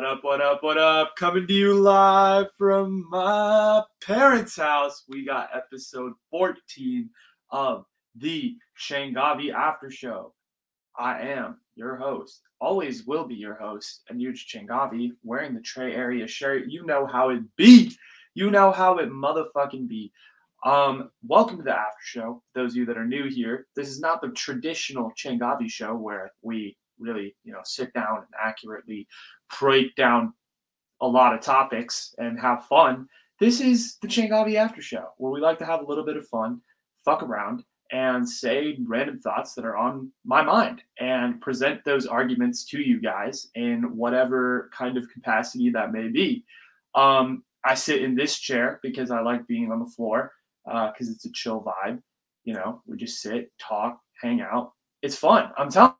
What up, what up, what up? Coming to you live from my parents' house. We got episode 14 of the Changavi After Show. I am your host, always will be your host, Anuj Changavi, wearing the Trey Area shirt. You know how it be. You know how it motherfucking be. Um, welcome to the after show. Those of you that are new here, this is not the traditional Changavi show where we really, you know, sit down and accurately break down a lot of topics and have fun. This is the Changavi after show where we like to have a little bit of fun, fuck around, and say random thoughts that are on my mind and present those arguments to you guys in whatever kind of capacity that may be. Um, I sit in this chair because I like being on the floor because uh, it's a chill vibe. You know, we just sit, talk, hang out. It's fun. I'm telling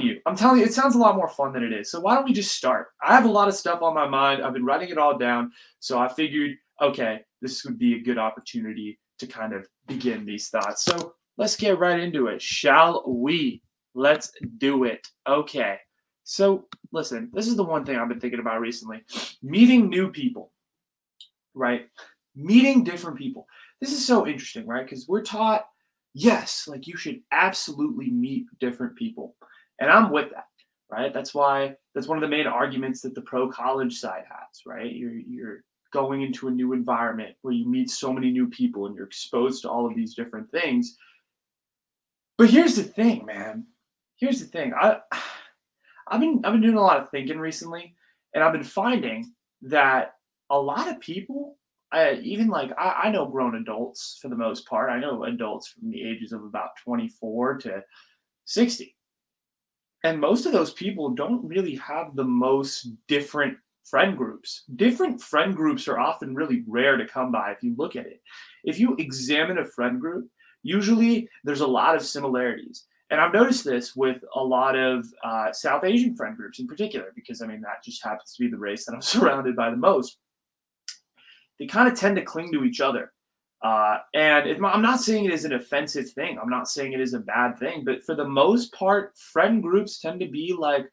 you, I'm telling you, it sounds a lot more fun than it is. So why don't we just start? I have a lot of stuff on my mind. I've been writing it all down. So I figured, okay, this would be a good opportunity to kind of begin these thoughts. So let's get right into it, shall we? Let's do it. Okay. So listen, this is the one thing I've been thinking about recently meeting new people, right? Meeting different people. This is so interesting, right? Because we're taught, yes, like you should absolutely meet different people. And I'm with that, right? That's why that's one of the main arguments that the pro college side has, right? You're you're going into a new environment where you meet so many new people and you're exposed to all of these different things. But here's the thing, man. Here's the thing. I I've been I've been doing a lot of thinking recently, and I've been finding that a lot of people, uh, even like I, I know grown adults for the most part. I know adults from the ages of about 24 to 60 and most of those people don't really have the most different friend groups. Different friend groups are often really rare to come by if you look at it. If you examine a friend group, usually there's a lot of similarities. And I've noticed this with a lot of uh, South Asian friend groups in particular, because I mean, that just happens to be the race that I'm surrounded by the most. They kind of tend to cling to each other. Uh, and it, I'm not saying it is an offensive thing. I'm not saying it is a bad thing. But for the most part, friend groups tend to be like,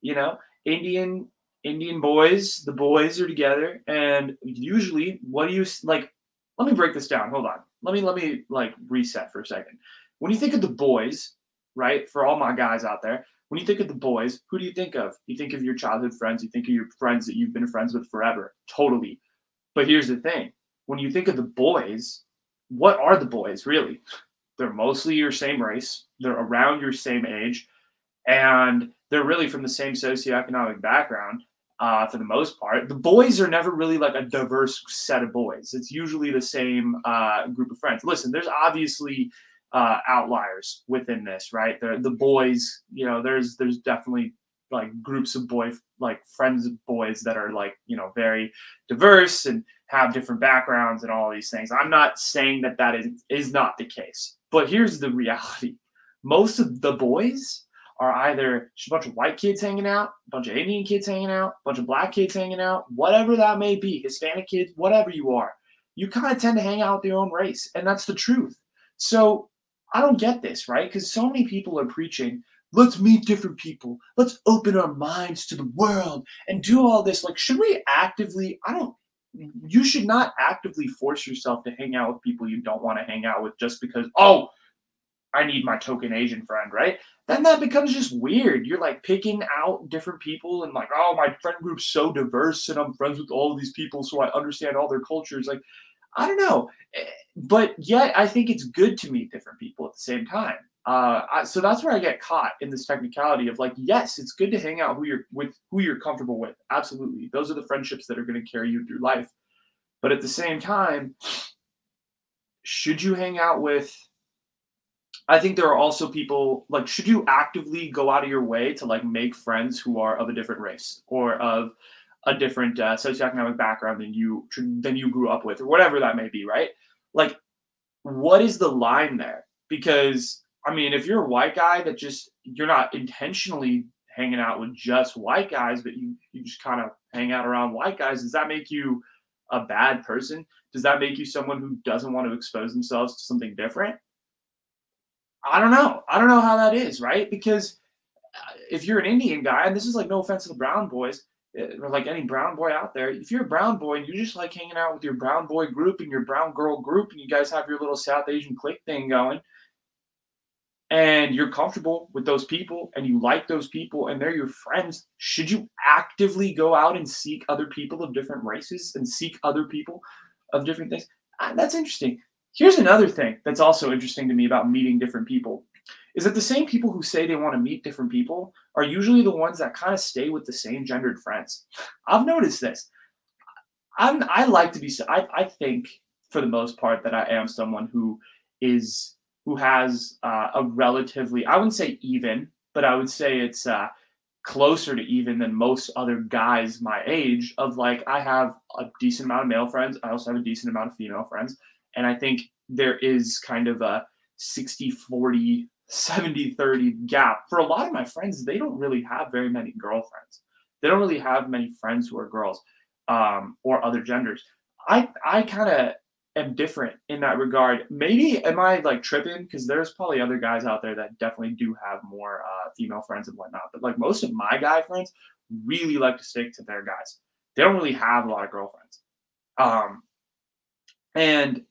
you know, Indian Indian boys. The boys are together, and usually, what do you like? Let me break this down. Hold on. Let me let me like reset for a second. When you think of the boys, right? For all my guys out there, when you think of the boys, who do you think of? You think of your childhood friends. You think of your friends that you've been friends with forever. Totally. But here's the thing when you think of the boys, what are the boys really? They're mostly your same race, they're around your same age, and they're really from the same socioeconomic background uh, for the most part. The boys are never really like a diverse set of boys. It's usually the same uh, group of friends. Listen, there's obviously uh, outliers within this, right? The the boys, you know, there's there's definitely like groups of boy like friends of boys that are like you know very diverse and have different backgrounds and all these things. I'm not saying that that is is not the case but here's the reality. Most of the boys are either just a bunch of white kids hanging out a bunch of indian kids hanging out a bunch of black kids hanging out whatever that may be hispanic kids whatever you are. You kind of tend to hang out with your own race and that's the truth. So i don't get this right? Because so many people are preaching let's meet different people. Let's open our minds to the world and do all this. Like should we actively i don't you should not actively force yourself to hang out with people you don't want to hang out with just because oh i need my token asian friend right? Then that becomes just weird. You're like picking out different people and like oh my friend group's so diverse and i'm friends with all of these people so i understand all their cultures like i don't know. Eh, but yet i think it's good to meet different people at the same time uh, I, so that's where I get caught in this technicality of like, yes, it's good to hang out who you're with, who you're comfortable with. Absolutely, those are the friendships that are going to carry you through life. But at the same time, should you hang out with? I think there are also people like, should you actively go out of your way to like make friends who are of a different race or of a different uh, socioeconomic background than you than you grew up with or whatever that may be, right? Like, what is the line there? Because I mean, if you're a white guy that just you're not intentionally hanging out with just white guys, but you you just kind of hang out around white guys, does that make you a bad person? Does that make you someone who doesn't want to expose themselves to something different? I don't know. I don't know how that is, right? Because uh, if you're an Indian guy, and this is like no offense to the brown boys, eh, or like any brown boy out there, if you're a brown boy and you just like hanging out with your brown boy group and your brown girl group, and you guys have your little South Asian clique thing going, and you're comfortable with those people and you like those people and they're your friends, should you actively go out and seek other people of different races and seek other people of different things? Ah, that's interesting. Here's another thing that's also interesting to me about meeting different people is that the same people who say they want to meet different people are usually the ones that kind of stay with the same gendered friends. I've noticed this. I'm I like to be I, I think for the most part that I am someone who is who has uh, a relatively, I wouldn't say even, but I would say it's uh, closer to even than most other guys my age. Of like, I have a decent amount of male friends. I also have a decent amount of female friends. And I think there is kind of a 60 40, 70 30 gap. For a lot of my friends, they don't really have very many girlfriends. They don't really have many friends who are girls um, or other genders. I, I kind of am different in that regard. Maybe am I like tripping? Because there's probably other guys out there that definitely do have more uh, female friends and whatnot. But like most of my guy friends really like to stick to their guys. They don't really have a lot of girlfriends. Um, and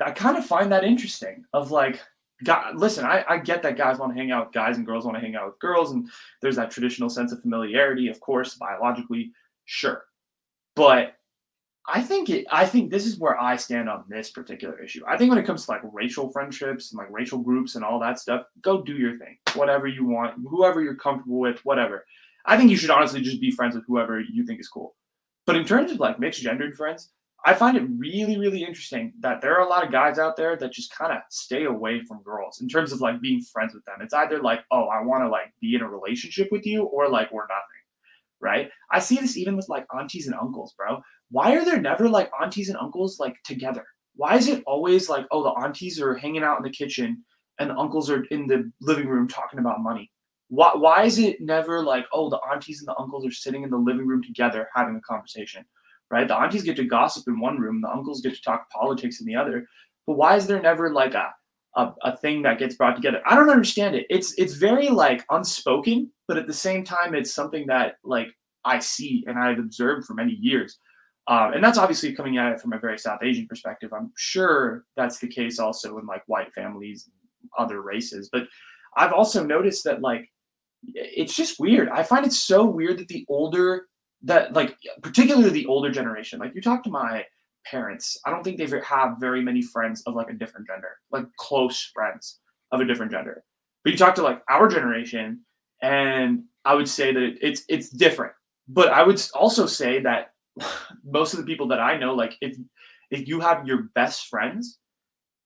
I kind of find that interesting. Of like, God, listen, I, I get that guys want to hang out with guys and girls want to hang out with girls, and there's that traditional sense of familiarity, of course, biologically, sure. But I think it. I think this is where I stand on this particular issue. I think when it comes to like racial friendships and like racial groups and all that stuff, go do your thing, whatever you want, whoever you're comfortable with, whatever. I think you should honestly just be friends with whoever you think is cool. But in terms of like mixed gendered friends, I find it really, really interesting that there are a lot of guys out there that just kind of stay away from girls in terms of like being friends with them. It's either like, oh, I want to like be in a relationship with you, or like we're nothing right? I see this even with like aunties and uncles, bro. Why are there never like aunties and uncles like together? Why is it always like, oh, the aunties are hanging out in the kitchen and the uncles are in the living room talking about money? Why, why is it never like, oh, the aunties and the uncles are sitting in the living room together having a conversation, right? The aunties get to gossip in one room, the uncles get to talk politics in the other. But why is there never like a a, a thing that gets brought together. I don't understand it. It's it's very like unspoken, but at the same time, it's something that like I see and I've observed for many years. Um, and that's obviously coming at it from a very South Asian perspective. I'm sure that's the case also in like white families and other races. But I've also noticed that like it's just weird. I find it so weird that the older that like particularly the older generation, like you talk to my parents, I don't think they have very many friends of like a different gender, like close friends of a different gender. But you talk to like our generation, and I would say that it's it's different. But I would also say that most of the people that I know, like if if you have your best friends,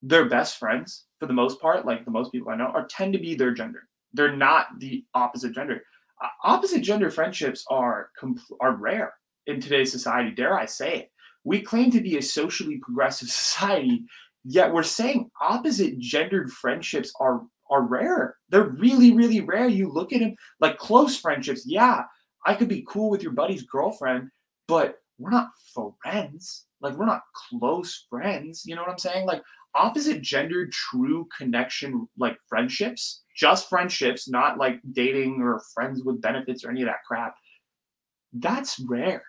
their best friends for the most part, like the most people I know, are tend to be their gender. They're not the opposite gender. Uh, opposite gender friendships are compl- are rare in today's society. Dare I say it? We claim to be a socially progressive society, yet we're saying opposite gendered friendships are are rare. They're really, really rare. You look at them like close friendships. Yeah, I could be cool with your buddy's girlfriend, but we're not friends. Like we're not close friends. You know what I'm saying? Like opposite gendered true connection, like friendships, just friendships, not like dating or friends with benefits or any of that crap. That's rare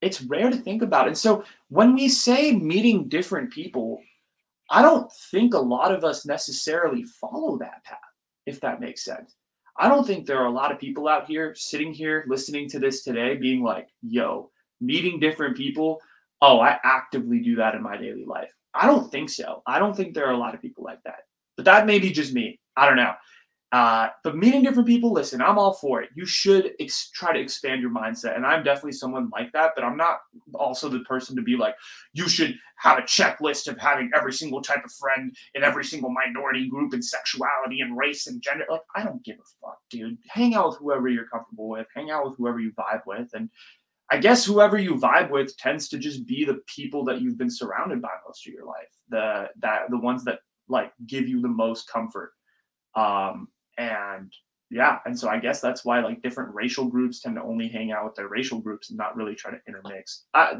it's rare to think about. And so when we say meeting different people, I don't think a lot of us necessarily follow that path, if that makes sense. I don't think there are a lot of people out here sitting here listening to this today being like, yo, meeting different people. Oh, I actively do that in my daily life. I don't think so. I don't think there are a lot of people like that. But that may be just me. I don't know. Uh, but meeting different people, listen, I'm all for it. You should ex- try to expand your mindset. And I'm definitely someone like that, but I'm not also the person to be like, you should have a checklist of having every single type of friend in every single minority group and sexuality and race and gender. Like, I don't give a fuck, dude. Hang out with whoever you're comfortable with, hang out with whoever you vibe with. And I guess whoever you vibe with tends to just be the people that you've been surrounded by most of your life. The that the ones that like give you the most comfort. Um, and yeah, and so I guess that's why like different racial groups tend to only hang out with their racial groups and not really try to intermix. Uh,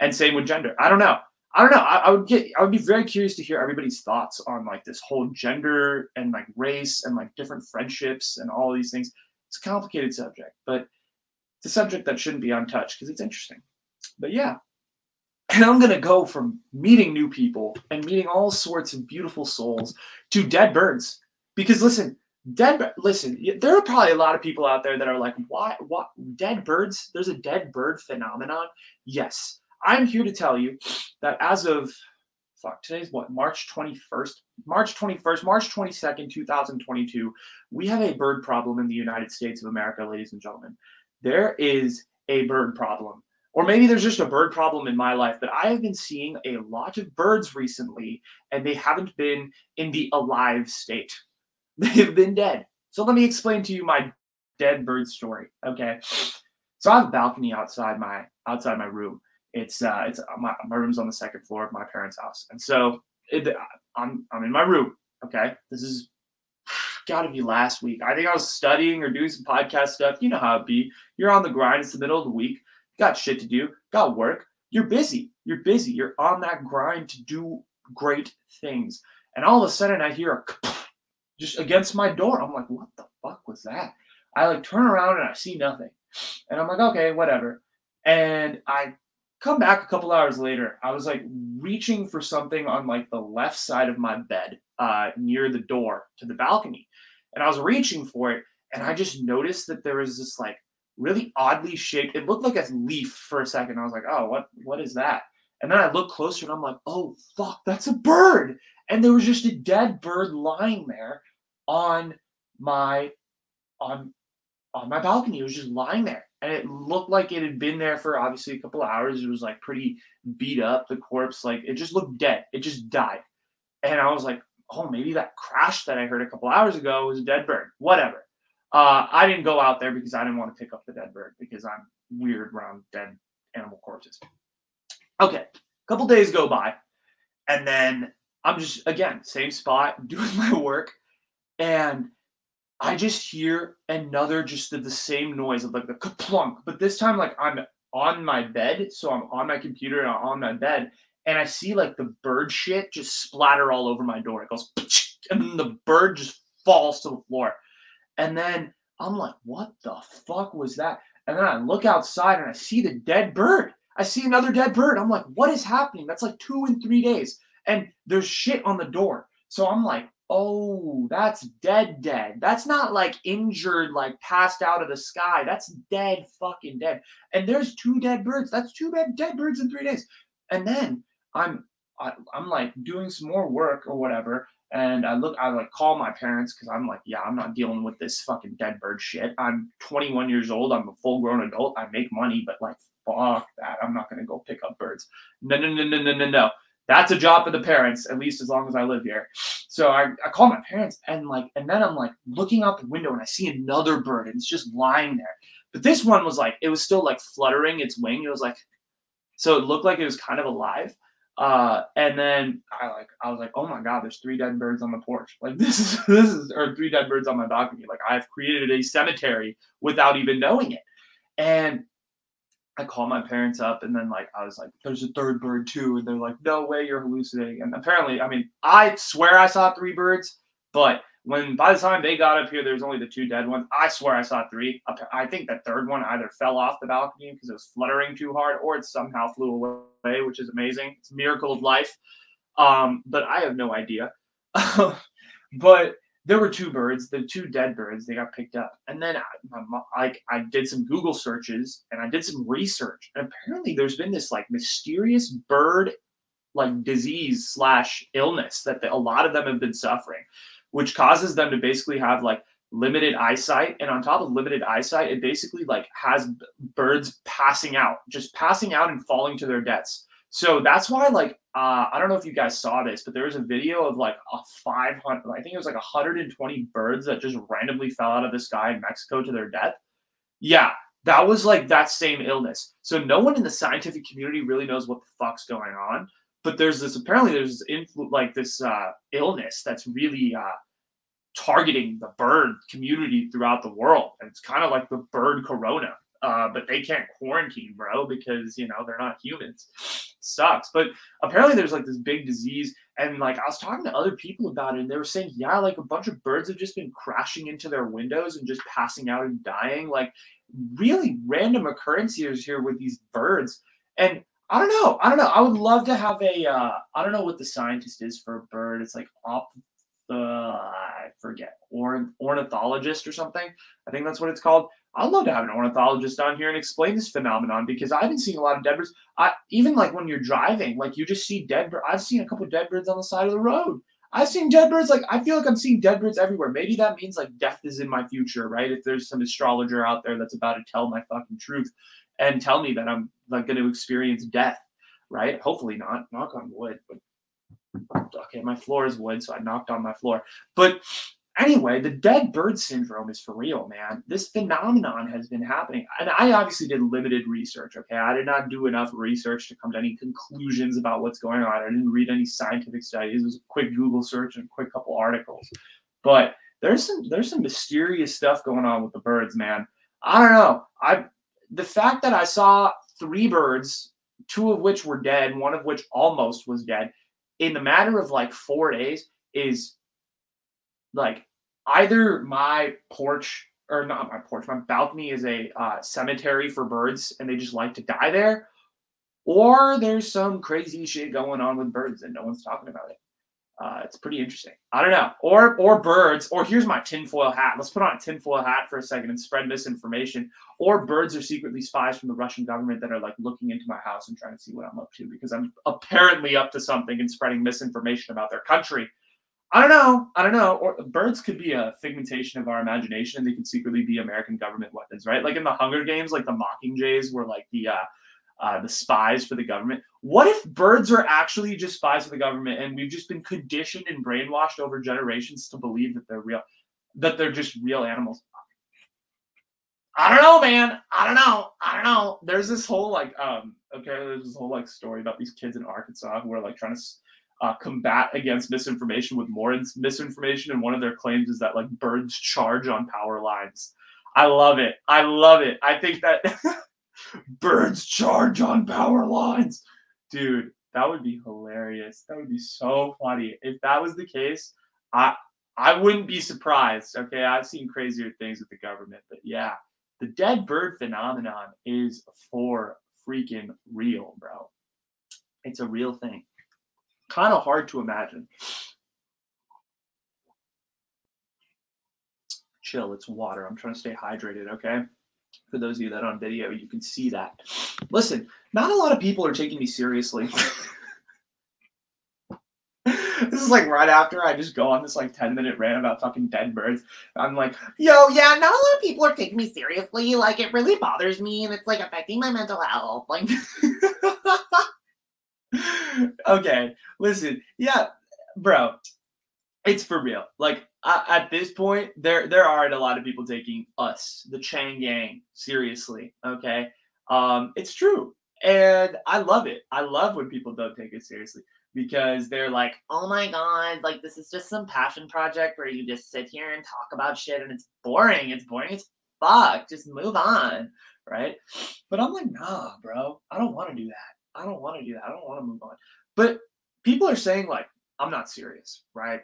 and same with gender. I don't know. I don't know. I, I, would get. I would be very curious to hear everybody's thoughts on like this whole gender and like race and like different friendships and all these things. It's a complicated subject, but it's a subject that shouldn't be untouched because it's interesting. But yeah. And I'm going to go from meeting new people and meeting all sorts of beautiful souls to dead birds. Because listen, dead listen, there are probably a lot of people out there that are like, why what dead birds? There's a dead bird phenomenon. Yes. I'm here to tell you that as of fuck, today's what, March 21st? March 21st, March 22nd, 2022, we have a bird problem in the United States of America, ladies and gentlemen. There is a bird problem. Or maybe there's just a bird problem in my life, but I have been seeing a lot of birds recently, and they haven't been in the alive state. They've been dead. So let me explain to you my dead bird story. Okay. So I have a balcony outside my outside my room it's uh, it's uh, my, my room's on the second floor of my parents' house, and so it, I'm I'm in my room. Okay, this is got to be last week. I think I was studying or doing some podcast stuff. You know how it be. You're on the grind. It's the middle of the week. you Got shit to do. Got work. You're busy. You're busy. You're on that grind to do great things. And all of a sudden, I hear a just against my door. I'm like, what the fuck was that? I like turn around and I see nothing. And I'm like, okay, whatever. And I come back a couple hours later i was like reaching for something on like the left side of my bed uh, near the door to the balcony and i was reaching for it and i just noticed that there was this like really oddly shaped it looked like a leaf for a second i was like oh what what is that and then i looked closer and i'm like oh fuck that's a bird and there was just a dead bird lying there on my on on my balcony it was just lying there and it looked like it had been there for obviously a couple hours. It was like pretty beat up. The corpse, like it just looked dead. It just died. And I was like, oh, maybe that crash that I heard a couple hours ago was a dead bird. Whatever. Uh, I didn't go out there because I didn't want to pick up the dead bird because I'm weird around dead animal corpses. Okay, a couple days go by, and then I'm just again same spot doing my work, and I just hear another just the, same noise of like the plunk, but this time like I'm on my bed, so I'm on my computer and I'm on my bed, and I see like the bird shit just splatter all over my door. It goes, and then the bird just falls to the floor, and then I'm like, what the fuck was that? And then I look outside and I see the dead bird. I see another dead bird. I'm like, what is happening? That's like two and three days, and there's shit on the door. So I'm like, Oh, that's dead, dead. That's not like injured, like passed out of the sky. That's dead, fucking dead. And there's two dead birds. That's two dead, dead birds in three days. And then I'm, I, I'm like doing some more work or whatever. And I look, I like call my parents because I'm like, yeah, I'm not dealing with this fucking dead bird shit. I'm 21 years old. I'm a full grown adult. I make money, but like, fuck that. I'm not to go pick up birds. No, no, no, no, no, no, no. That's a job for the parents, at least as long as I live here. So I, I call my parents and like, and then I'm like looking out the window and I see another bird and it's just lying there. But this one was like, it was still like fluttering its wing. It was like, so it looked like it was kind of alive. Uh, and then I like, I was like, oh my god, there's three dead birds on the porch. Like this is this is or three dead birds on my balcony. Like I've created a cemetery without even knowing it. And I called my parents up and then like I was like, there's a third bird too. And they're like, no way, you're hallucinating. And apparently, I mean, I swear I saw three birds, but when by the time they got up here, there was only the two dead ones. I swear I saw three. I think the third one either fell off the balcony because it was fluttering too hard, or it somehow flew away, which is amazing. It's a miracle of life. Um, but I have no idea. but there were two birds, the two dead birds, they got picked up. And then I, I, I did some Google searches and I did some research. And apparently there's been this like mysterious bird like disease slash illness that the, a lot of them have been suffering, which causes them to basically have like limited eyesight. And on top of limited eyesight, it basically like has birds passing out, just passing out and falling to their deaths. So that's why, like, uh, I don't know if you guys saw this, but there was a video of like a 500, I think it was like 120 birds that just randomly fell out of the sky in Mexico to their death. Yeah, that was like that same illness. So no one in the scientific community really knows what the fuck's going on. But there's this apparently there's this influ- like this uh, illness that's really uh, targeting the bird community throughout the world, and it's kind of like the bird corona uh, but they can't quarantine, bro, because you know they're not humans. sucks. But apparently, there's like this big disease, And like I was talking to other people about it, and they were saying, yeah, like a bunch of birds have just been crashing into their windows and just passing out and dying. Like really random occurrences here with these birds. And I don't know. I don't know. I would love to have a. Uh, I don't know what the scientist is for a bird. It's like op, uh, I forget, or ornithologist or something. I think that's what it's called. I'd love to have an ornithologist on here and explain this phenomenon because I've been seeing a lot of dead birds. I even like when you're driving, like you just see dead birds. I've seen a couple dead birds on the side of the road. I've seen dead birds. Like I feel like I'm seeing dead birds everywhere. Maybe that means like death is in my future, right? If there's some astrologer out there that's about to tell my fucking truth and tell me that I'm like going to experience death, right? Hopefully not. Knock on wood. But okay, my floor is wood, so I knocked on my floor. But anyway, the dead bird syndrome is for real, man. This phenomenon has been happening. And I obviously did limited research, okay? I did not do enough research to come to any conclusions about what's going on. I didn't read any scientific studies. It was a quick Google search and a quick couple articles. But there's some there's some mysterious stuff going on with the birds, man. I don't know. I the fact that I saw three birds, two of which were dead, one of which almost was dead, in the matter of like four days is like either my porch or not my porch, my balcony is a uh, cemetery for birds and they just like to die there, or there's some crazy shit going on with birds and no one's talking about it. Uh, it's pretty interesting. I don't know. Or or birds. Or here's my tinfoil hat. Let's put on a tinfoil hat for a second and spread misinformation. Or birds are secretly spies from the Russian government that are like looking into my house and trying to see what I'm up to because I'm apparently up to something and spreading misinformation about their country. I don't know. I don't know. Or birds could be a figmentation of our imagination and they could secretly be American government weapons, right? Like in the Hunger Games, like the Mockingjays were like the uh, uh, the spies for the government. What if birds are actually just spies for the government and we've just been conditioned and brainwashed over generations to believe that they're real, that they're just real animals? I don't know, man. I don't know. I don't know. There's this whole like, um, okay, there's this whole like story about these kids in Arkansas who are like trying to uh, combat against misinformation with more misinformation, and one of their claims is that like birds charge on power lines. I love it. I love it. I think that birds charge on power lines. Dude, that would be hilarious. That would be so funny. If that was the case, I I wouldn't be surprised. Okay, I've seen crazier things with the government, but yeah, the dead bird phenomenon is for freaking real, bro. It's a real thing. Kind of hard to imagine. Chill, it's water. I'm trying to stay hydrated, okay? For those of you that on video, you can see that. Listen, not a lot of people are taking me seriously. this is like right after I just go on this like 10 minute rant about fucking dead birds. I'm like, yo, yeah, not a lot of people are taking me seriously. Like, it really bothers me and it's like affecting my mental health. Like, okay, listen, yeah, bro, it's for real. Like, at this point, there there aren't a lot of people taking us, the Chang seriously. Okay, um, it's true, and I love it. I love when people don't take it seriously because they're like, "Oh my god, like this is just some passion project where you just sit here and talk about shit, and it's boring. It's boring It's fuck. Just move on, right?" But I'm like, "Nah, bro, I don't want to do that. I don't want to do that. I don't want to move on." But people are saying like, "I'm not serious," right?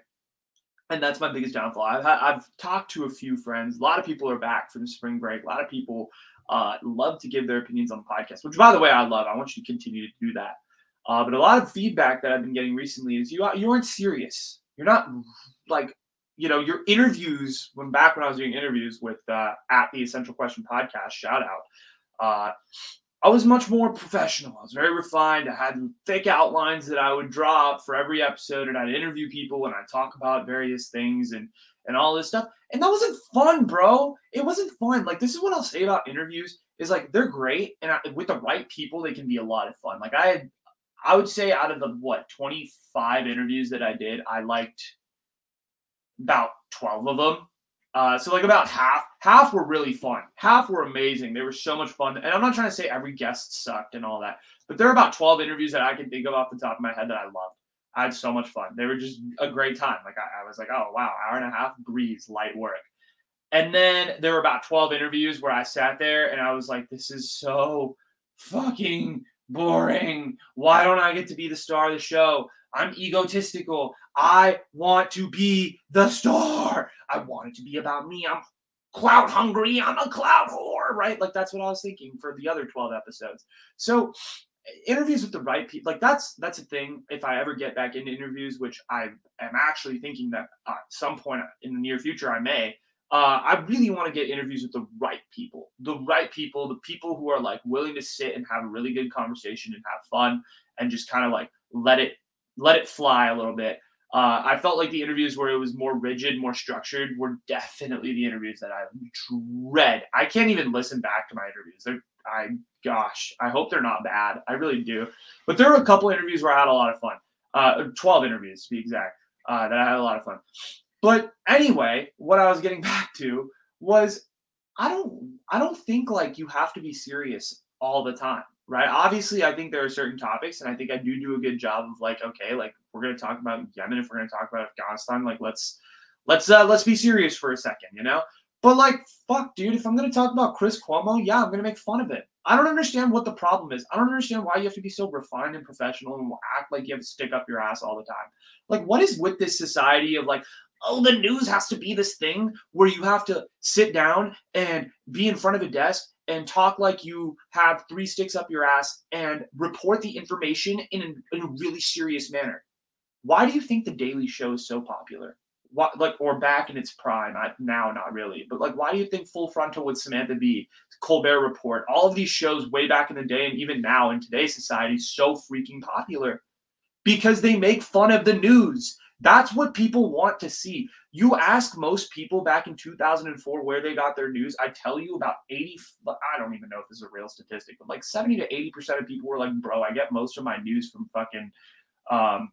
and that's my biggest downfall. I've I've talked to a few friends. A lot of people are back from spring break. A lot of people uh, love to give their opinions on the podcast, which by the way I love. I want you to continue to do that. Uh, but a lot of feedback that I've been getting recently is you you aren't serious. You're not like you know your interviews when back when I was doing interviews with uh, at the Essential Question podcast. Shout out. Uh, I was much more professional. I was very refined. I had thick outlines that I would draw up for every episode, and I'd interview people and I'd talk about various things and and all this stuff. And that wasn't fun, bro. It wasn't fun. Like this is what I'll say about interviews is like they're great, and I, with the right people, they can be a lot of fun. Like I had, I would say out of the what twenty five interviews that I did, I liked about twelve of them uh, so like about half, half were really fun. Half were amazing. They were so much fun. And I'm not trying to say every guest sucked and all that, but there are about 12 interviews that I can think of off the top of my head that I loved. I had so much fun. They were just a great time. Like I, I was like, oh wow, hour and a half, breeze, light work. And then there were about 12 interviews where I sat there and I was like, this is so fucking boring. Why don't I get to be the star of the show? I'm egotistical. I want to be the star. I want it to be about me. I'm clout hungry. I'm a clout whore, right? Like that's what I was thinking for the other 12 episodes. So interviews with the right people like that's that's a thing if i ever get back into interviews which i am actually thinking that at some point in the near future i may uh, I really want to get interviews with the right people, the right people, the people who are like willing to sit and have a really good conversation and have fun and just kind of like let it let it fly a little bit. Uh, I felt like the interviews where it was more rigid, more structured, were definitely the interviews that I dread. I can't even listen back to my interviews. They're, I gosh, I hope they're not bad. I really do. But there were a couple interviews where I had a lot of fun. Uh, Twelve interviews to be exact. Uh, that I had a lot of fun. But anyway, what I was getting back to was I don't I don't think like you have to be serious all the time, right? Obviously, I think there are certain topics, and I think I do do a good job of like, okay, like we're gonna talk about Yemen, if we're gonna talk about Afghanistan, like let's let's uh let's be serious for a second, you know. But like, fuck, dude, if I'm gonna talk about Chris Cuomo, yeah, I'm gonna make fun of it. I don't understand what the problem is. I don't understand why you have to be so refined and professional and act like you have to stick up your ass all the time. Like, what is with this society of like, oh, the news has to be this thing where you have to sit down and be in front of a desk and talk like you have three sticks up your ass and report the information in a, in a really serious manner. Why do you think the Daily Show is so popular? What, like, or back in its prime? I, now, not really, but like, why do you think Full Frontal with Samantha Bee, Colbert Report, all of these shows way back in the day, and even now in today's society, so freaking popular? Because they make fun of the news that's what people want to see. You ask most people back in 2004 where they got their news. I tell you about 80, I don't even know if this is a real statistic, but like 70 to 80% of people were like, bro, I get most of my news from fucking, um,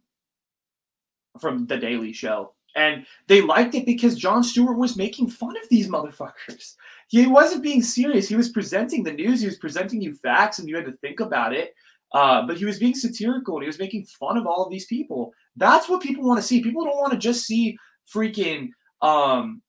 from The Daily Show. And they liked it because Jon Stewart was making fun of these motherfuckers. He wasn't being serious. He was presenting the news, he was presenting you facts, and you had to think about it. Uh, but he was being satirical and he was making fun of all of these people. That's what people want to see. People don't want to just see freaking, um,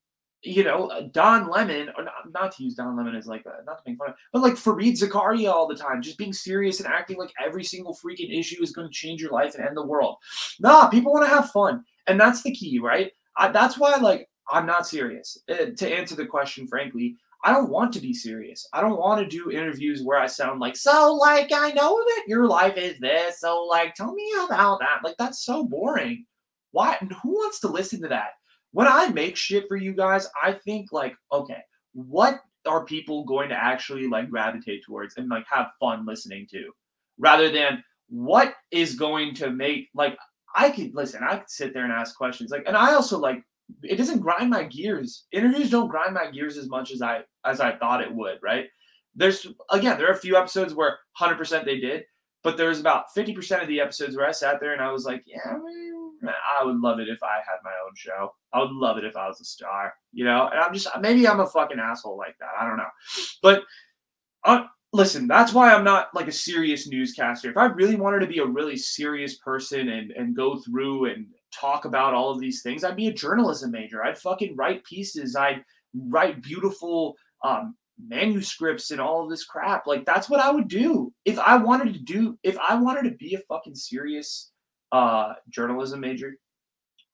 you know, Don Lemon, or not, not to use Don Lemon as like, a, not to make fun of, but like Fareed Zakaria all the time, just being serious and acting like every single freaking issue is going to change your life and end the world. Nah, people want to have fun. And that's the key, right? I, that's why, like, I'm not serious. Uh, to answer the question, frankly, I don't want to be serious. I don't want to do interviews where I sound like, so, like, I know that your life is this. So, like, tell me about that. Like, that's so boring. Why? Who wants to listen to that? When I make shit for you guys, I think, like, okay, what are people going to actually, like, gravitate towards and, like, have fun listening to? Rather than what is going to make, like, I could listen, I could sit there and ask questions. Like, and I also, like, it doesn't grind my gears. Interviews don't grind my gears as much as I as I thought it would, right? There's again, there are a few episodes where 100% they did, but there's about 50% of the episodes where I sat there and I was like, yeah, I would love it if I had my own show. I would love it if I was a star, you know? And I'm just maybe I'm a fucking asshole like that. I don't know. But uh, listen, that's why I'm not like a serious newscaster. If I really wanted to be a really serious person and and go through and talk about all of these things, I'd be a journalism major. I'd fucking write pieces. I'd write beautiful um, manuscripts and all of this crap. Like that's what I would do if I wanted to do. If I wanted to be a fucking serious uh, journalism major,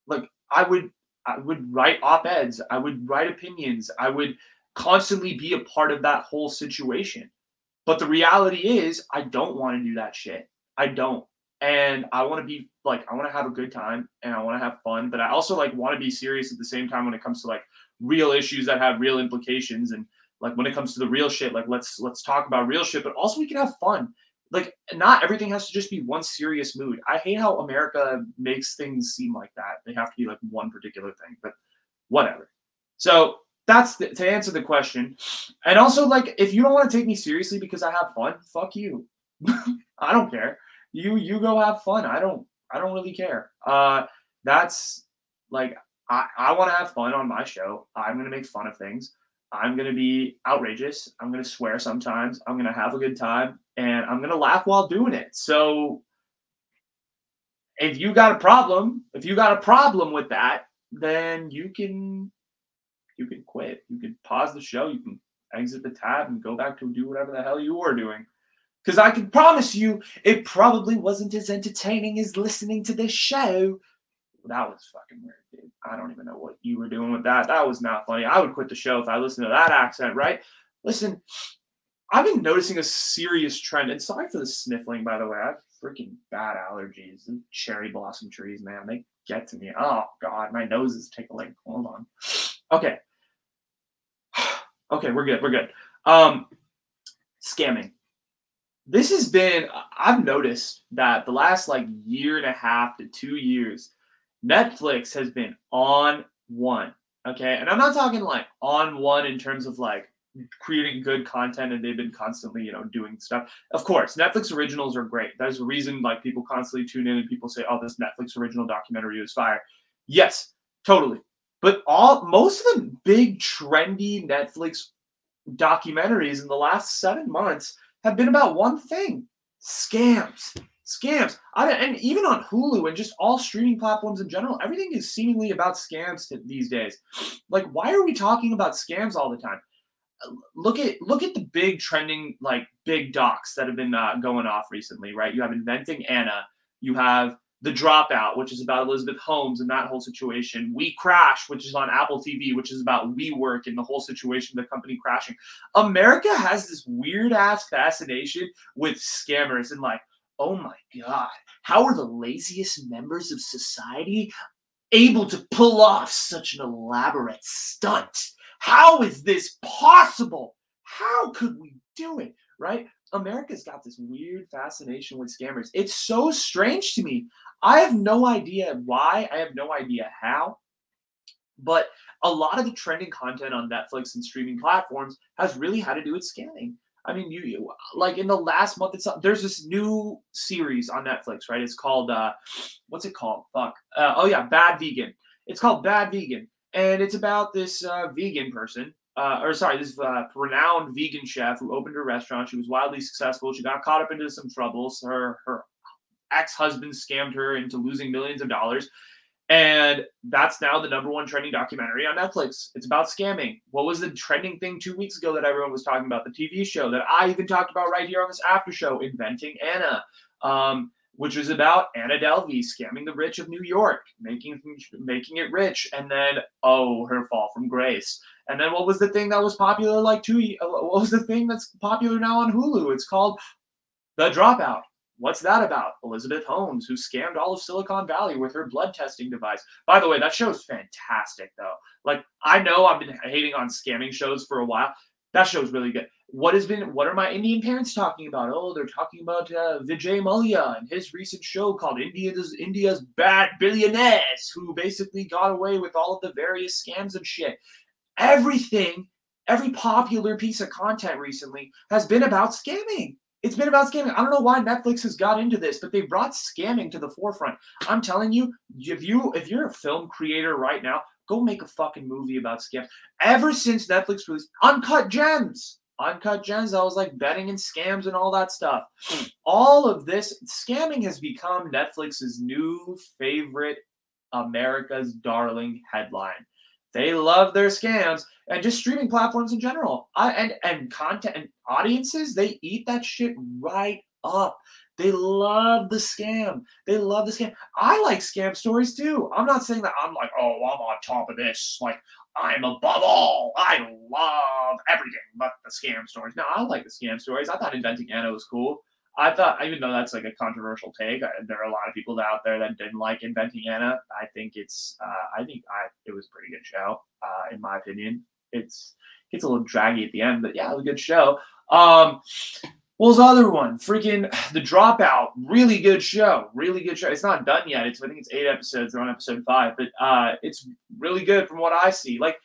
like I would. I would write op eds. I would write opinions. I would constantly be a part of that whole situation. But the reality is, I don't want to do that shit. I don't and I want to be like I want to have a good time and I want to have fun, but I also like want to be serious at the same time when it comes to like real issues that have real implications and like when it comes to the real shit, like let's let's talk about real shit, but also we can have fun. Like not everything has to just be one serious mood. I hate how America makes things seem like that. They have to be like one particular thing, but whatever. So that's the, to answer the question. And also like if you don't want to take me seriously because I have fun, fuck you. I don't care you you go have fun. I don't I don't really care. Uh, that's like I, I want to have fun on my show. I'm gonna make fun of things. I'm gonna be outrageous. I'm gonna swear sometimes. I'm gonna have a good time, and I'm gonna laugh while doing it. So if you got a problem, if you got a problem with that, then you can you can quit. You can pause the show. You can exit the tab and go back to do whatever the hell you were doing. Because I can promise you, it probably wasn't as entertaining as listening to this show. That was fucking weird, dude. I don't even know what you were doing with that. That was not funny. I would quit the show if I listened to that accent, right? Listen, I've been noticing a serious trend, and sorry for the sniffling, by the way. I have freaking bad allergies and cherry blossom trees, man. They get to me. Oh god, my nose is tickling. Hold on. Okay. okay, we're good. We're good. Um, scamming. This has been. I've noticed that the last like year and a half to two years, Netflix has been on one. Okay, and I'm not talking like on one in terms of like creating good content and they've been constantly you know doing stuff of course netflix originals are great there's a reason like people constantly tune in and people say oh this netflix original documentary is fire yes totally but all most of the big trendy netflix documentaries in the last seven months have been about one thing. Scams. Scams. I, and even on hulu and just all streaming platforms in general everything is seemingly about scams these days. Like why are we talking about scams all the time? Look at look at the big trending like big docs that have been uh, going off recently, right? You have Inventing Anna, you have The Dropout, which is about Elizabeth Holmes and that whole situation. We Crash, which is on Apple TV, which is about WeWork and the whole situation, the company crashing. America has this weird ass fascination with scammers and like, oh my god, how are the laziest members of society able to pull off such an elaborate stunt? How is this possible? How could we do it? Right? America's got this weird fascination with scammers. It's so strange to me. I have no idea why. I have no idea how. But a lot of the trending content on Netflix and streaming platforms has really had to do with scamming. I mean, you, you like in the last month, it's there's this new series on Netflix, right? It's called uh, what's it called? Fuck. Uh, oh yeah, Bad Vegan. It's called Bad Vegan, and it's about this uh, vegan person, uh, or sorry, this uh, renowned vegan chef who opened a restaurant. She was wildly successful. She got caught up into some troubles. Her her ex husband scammed her into losing millions of dollars. And that's now the number one trending documentary on Netflix. It's about scamming. What was the trending thing two weeks ago that everyone was talking about? The TV show that I even talked about right here on this after show, Inventing Anna. Um, which was about Anna Delvey scamming the rich of New York, making making it rich, and then oh, her fall from grace. And then what was the thing that was popular like two? Uh, what was the thing that's popular now on Hulu? It's called The Dropout. What's that about? Elizabeth Holmes, who scammed all of Silicon Valley with her blood testing device. By the way, that show's fantastic, though. Like, I know I've been hating on scamming shows for a while. That show's really good what has been what are my Indian parents talking about? Oh, they're talking about uh, Vijay Mallya and his recent show called India's India's Bad Billionaires, who basically got away with all of the various scams and shit. Everything, every popular piece of content recently has been about scamming. It's been about scamming. I don't know why Netflix has got into this, but they brought scamming to the forefront. I'm telling you, if you if you're a film creator right now, go make a fucking movie about scams. Ever since Netflix released Uncut Gems, Uncut Gems, I was like betting and scams and all that stuff. All of this scamming has become Netflix's new favorite America's darling headline. They love their scams and just streaming platforms in general. I, and and content and audiences, they eat that shit right up. They love the scam. They love the scam. I like scam stories too. I'm not saying that I'm like, oh, I'm on top of this. Like, I'm above all. I love everything but the scam stories. No, I like the scam stories. I thought Inventing Anna was cool. I thought, even though that's like a controversial take, I, there are a lot of people out there that didn't like Inventing Anna. I think it's, uh, I think I, it was a pretty good show, uh, in my opinion. It's gets a little draggy at the end, but yeah, it was a good show. Um, the other one? Freaking The Dropout. Really good show. Really good show. It's not done yet. It's I think it's eight episodes. They're on episode five, but uh, it's really good from what I see. Like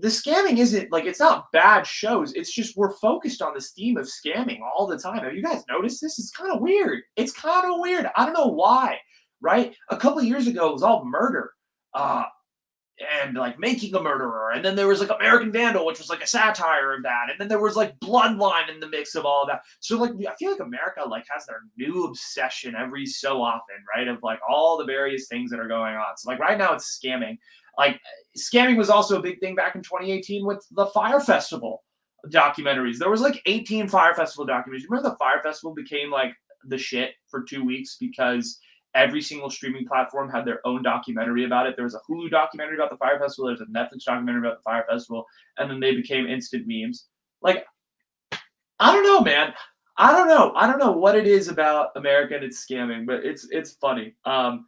the scamming isn't like it's not bad shows. It's just we're focused on this theme of scamming all the time. Have you guys noticed this? It's kind of weird. It's kind of weird. I don't know why. Right? A couple years ago, it was all murder. Uh, and like making a murderer and then there was like american vandal which was like a satire of that and then there was like bloodline in the mix of all of that so like i feel like america like has their new obsession every so often right of like all the various things that are going on so like right now it's scamming like scamming was also a big thing back in 2018 with the Fyre Festival documentaries. There was like 18 Fyre Festival documentaries. Remember the Fyre Festival became like the shit for two weeks because every single streaming platform had their own documentary about it. There was a Hulu documentary about the Fyre Festival. There's a Netflix documentary about the Fyre Festival, and then they became instant memes. Like, I don't know, man. I don't know. I don't know what it is about America and its scamming, but it's it's funny. Um,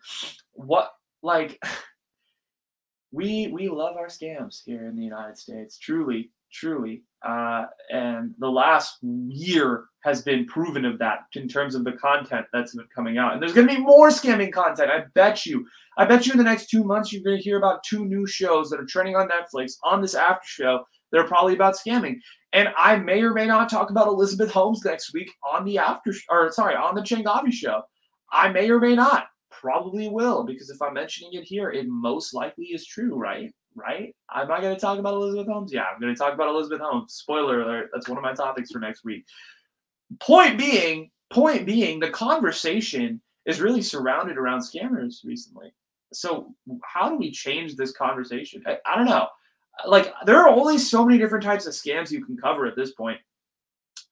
what like we we love our scams here in the United States. Truly, truly. Uh, and the last year has been proven of that in terms of the content that's been coming out. And there's going to be more scamming content. I bet you. I bet you in the next two months you're going to hear about two new shows that are trending on Netflix on this after show that are probably about scamming. And I may or may not talk about Elizabeth Holmes next week on the after, or sorry, on the Changavi show. I may or may not. Probably will because if I'm mentioning it here, it most likely is true, right? Right? Am I going to talk about Elizabeth Holmes? Yeah, I'm going to talk about Elizabeth Holmes. Spoiler alert. That's one of my topics for next week. Point being, point being, the conversation is really surrounded around scammers recently. So how do we change this conversation? I, I don't know like there are only so many different types of scams you can cover at this point.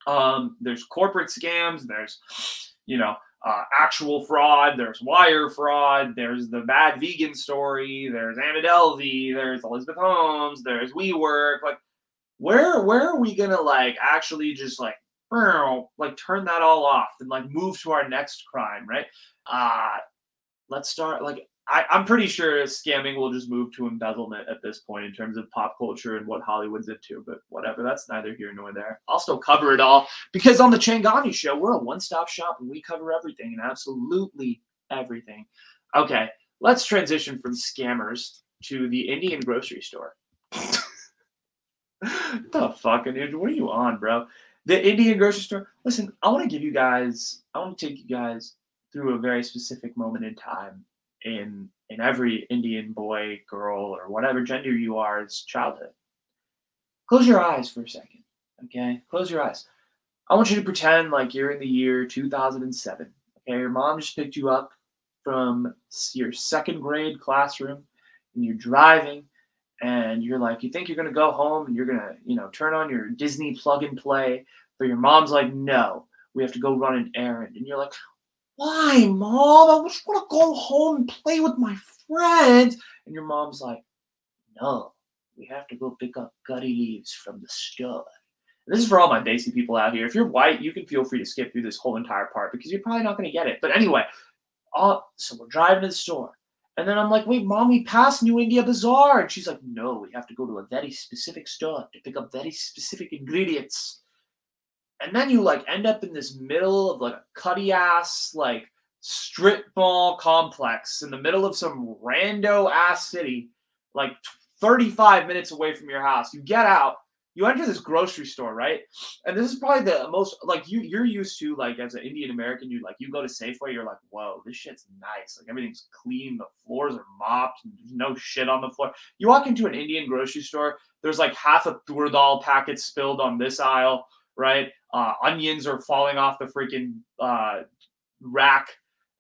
Um, there's corporate scams. There's, you know, uh, actual fraud. There's wire fraud. There's the bad vegan story. There's Anna Delvey. There's Elizabeth Holmes. There's WeWork. Like, where where are we gonna like actually just like like turn that all off and like move to our next crime, right? Uh let's start like I, am pretty sure scamming will just move to embezzlement at this point in terms of pop culture and what Hollywood's into, but whatever. That's neither here nor there. I'll still cover it all because on the Changavi show, we're a one stop shop and we cover everything and absolutely everything. Okay, let's transition from scammers to the Indian grocery store. the fuck, dude? What are you on, bro? The Indian grocery store. Listen, I want to give you guys, I want to take you guys through a very specific moment in time in in every Indian boy, girl, or whatever gender you are as childhood. Close your eyes for a second, okay? Close your eyes. I want you to pretend like you're in the year 2007. Okay, your mom just picked you up from your second grade classroom, and you're driving, and you're like, you think you're gonna go home and you're gonna, you know, turn on your Disney plug and play, but your mom's like, no, we have to go run an errand, and you're like, why, mom? I just want to go home and play with my friends. And your mom's like, No, we have to go pick up gutty leaves from the stud. this is for all my Desi people out here. If you're white, you can feel free to skip through this whole entire part because you're probably not going to get it. But anyway, uh, so we're driving to the store. And then I'm like, wait, mom, we passed New India Bazaar. And she's like, no, we have to go to a very specific store to pick up very specific ingredients and then you like end up in this middle of like a cutty ass like strip mall complex in the middle of some rando ass city, like 35 minutes away from your house. You get out, you enter this grocery store, right? And this is probably the most like you you're used to like as an Indian American, you like you go to Safeway, you're like, whoa, this shit's nice. Like everything's clean, the floors are mopped, there's no shit on the floor. You walk into an Indian grocery store, there's like half a Tur dal packet spilled on this aisle right? Uh, onions are falling off the freaking uh, rack.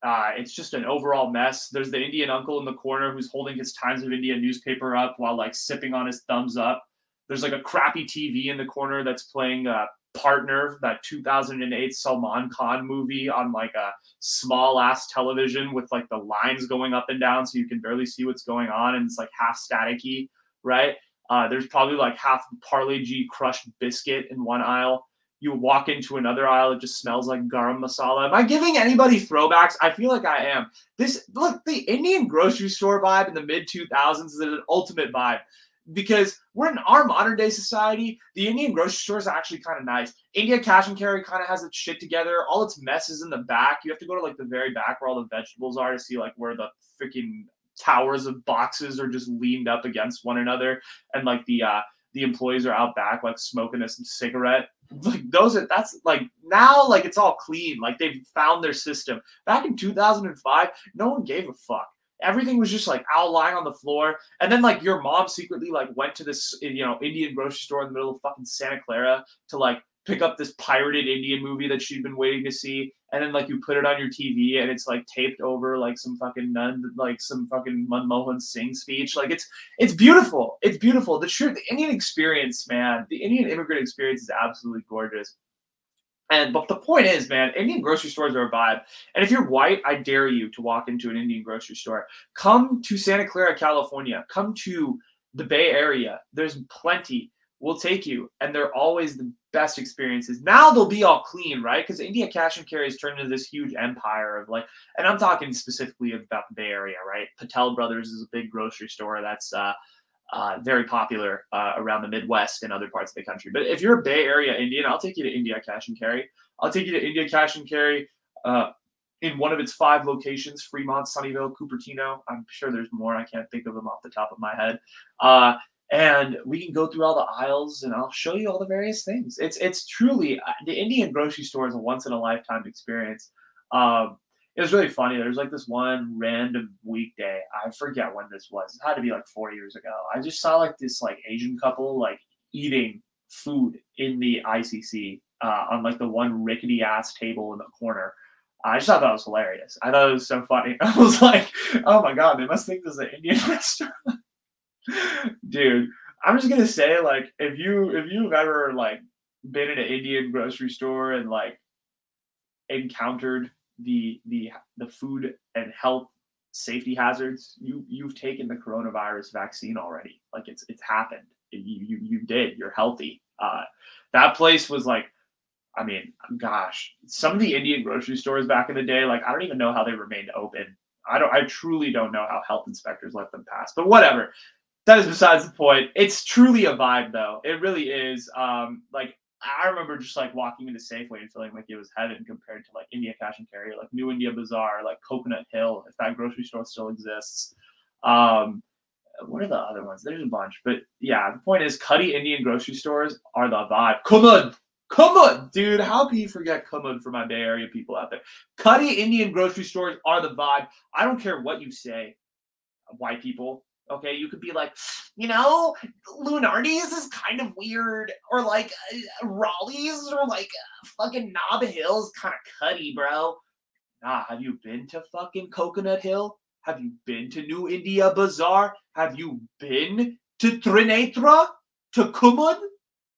Uh, it's just an overall mess. There's the Indian uncle in the corner who's holding his Times of India newspaper up while like sipping on his Thums Up. There's like a crappy TV in the corner that's playing uh, Partner, that 2008 Salman Khan movie on like a small ass television with like the lines going up and down so you can barely see what's going on and it's like half staticky, right? Uh, there's probably like half Parle G crushed biscuit in one aisle. You walk into another aisle, it just smells like garam masala. Am I giving anybody throwbacks? I feel like I am. This look, the Indian grocery store vibe in the mid 2000s is an ultimate vibe because we're in our modern day society. The Indian grocery store is actually kind of nice. India cash and carry kind of has its shit together. All its mess is in the back. You have to go to like the very back where all the vegetables are to see like where the freaking towers of boxes are just leaned up against one another, and like the uh, the employees are out back like smoking a cigarette. Like those are that's like now like it's all clean. Like they've found their system. Back in 2005, no one gave a fuck. Everything was just like out lying on the floor. And then like your mom secretly like went to this you know Indian grocery store in the middle of fucking Santa Clara to like pick up this pirated Indian movie that she'd been waiting to see. And then like you put it on your TV and it's like taped over like some fucking nun, like some fucking Manmohan Singh speech. Like it's it's beautiful. It's beautiful. The true the Indian experience, man. The Indian immigrant experience is absolutely gorgeous. And but the point is, man, Indian grocery stores are a vibe. And if you're white, I dare you to walk into an Indian grocery store. Come to Santa Clara, California. Come to the Bay Area. There's plenty. We'll take you, and they're always the best experiences. Now they'll be all clean, right? Because India Cash and Carry has turned into this huge empire of like, and I'm talking specifically about the Bay Area, right? Patel Brothers is a big grocery store that's uh, uh, very popular uh, around the Midwest and other parts of the country. But if you're a Bay Area Indian, I'll take you to India Cash and Carry. I'll take you to India Cash and Carry uh, in one of its five locations Fremont, Sunnyvale, Cupertino. I'm sure there's more. I can't think of them off the top of my head. And we can go through all the aisles and I'll show you all the various things. It's it's truly uh, the Indian grocery store is a once in a lifetime experience. Um, it was really funny. There's like this one random weekday. I forget when this was. It had to be like four years ago. I just saw like this like Asian couple like eating food in the ICC uh, on like the one rickety ass table in the corner. I just thought that was hilarious. I thought it was so funny. I was like, oh my god, they must think this is an Indian restaurant. Dude, I'm just gonna say, like, if you if you've ever like been in an Indian grocery store and like encountered the the the food and health safety hazards, you you've taken the coronavirus vaccine already. Like it's it's happened. You you you did. You're healthy. Uh, that place was like, I mean, gosh, some of the Indian grocery stores back in the day, like I don't even know how they remained open. I don't. I truly don't know how health inspectors let them pass. But whatever that is besides the point. It's truly a vibe, though. It really is. Um, like I remember just like walking into Safeway and feeling like it was heaven compared to like India Cash and Carry, like New India Bazaar, like Coconut Hill, if that grocery store still exists. Um, what are the other ones? There's a bunch, but yeah, the point is, Cuddy Indian grocery stores are the vibe. Come on, come on, dude. How can you forget come on for my Bay Area people out there? Cuddy Indian grocery stores are the vibe. I don't care what you say, white people. Okay, you could be like, you know, Lunardi's is kind of weird, or like uh, Raley's, or like uh, fucking Nob Hill's kind of cutty, bro. Nah, have you been to fucking Coconut Hill? Have you been to New India Bazaar? Have you been to Trinetra? To Kumud?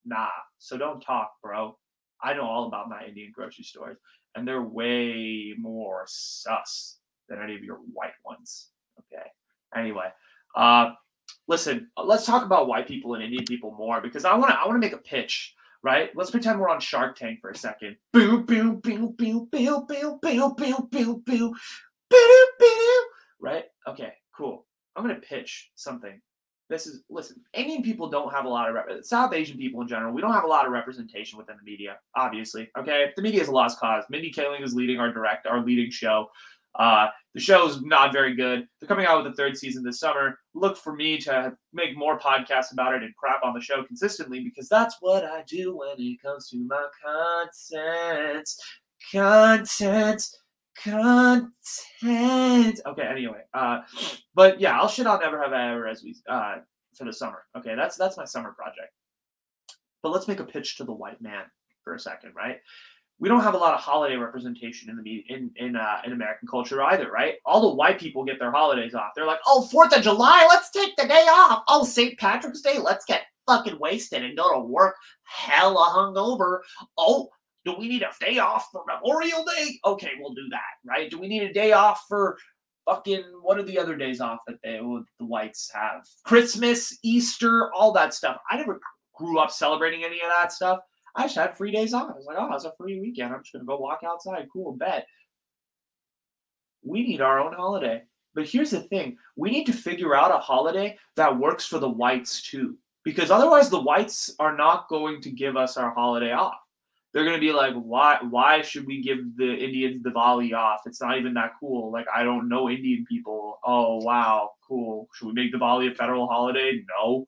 Nah, so don't talk, bro. I know all about my Indian grocery stores, and they're way more sus than any of your white ones. Okay. Anyway, uh, listen, let's talk about white people and Indian people more because I want to I want to make a pitch, right? Let's pretend we're on Shark Tank for a second. Boo boo boo boo boo boo boo boo boo boo boo boo. Right? Okay, cool. I'm gonna pitch something. This is listen. Indian people don't have a lot of rep- South Asian people in general. We don't have a lot of representation within the media. Obviously, okay. The media is a lost cause. Mindy Kaling is leading our direct, our leading show. Uh, the show's not very good. They're coming out with a third season this summer. Look for me to make more podcasts about it and crap on the show consistently because that's what I do when it comes to my content. Content. Content. Okay, anyway. Uh, but yeah, I'll shit on Never Have I Ever as we uh for the summer. Okay, that's that's my summer project. But let's make a pitch to the white man for a second, right? We don't have a lot of holiday representation in the in in uh, in American culture either, right? All the white people get their holidays off. They're like, "Oh, Fourth of July, let's take the day off. Oh, St. Patrick's Day, let's get fucking wasted and go to work hella hungover. Oh, do we need a day off for Memorial Day? Okay, we'll do that, right? Do we need a day off for fucking what are the other days off that they the whites have? Christmas, Easter, all that stuff. I never grew up celebrating any of that stuff. I just had free days off. I was like, oh, it's a free weekend. I'm just gonna go walk outside. Cool, bet. We need our own holiday. But here's the thing: we need to figure out a holiday that works for the whites too, because otherwise the whites are not going to give us our holiday off. They're gonna be like, why? Why should we give the Indians Diwali off? It's not even that cool. Like I don't know Indian people. Oh wow, cool. Should we make Diwali a federal holiday? No.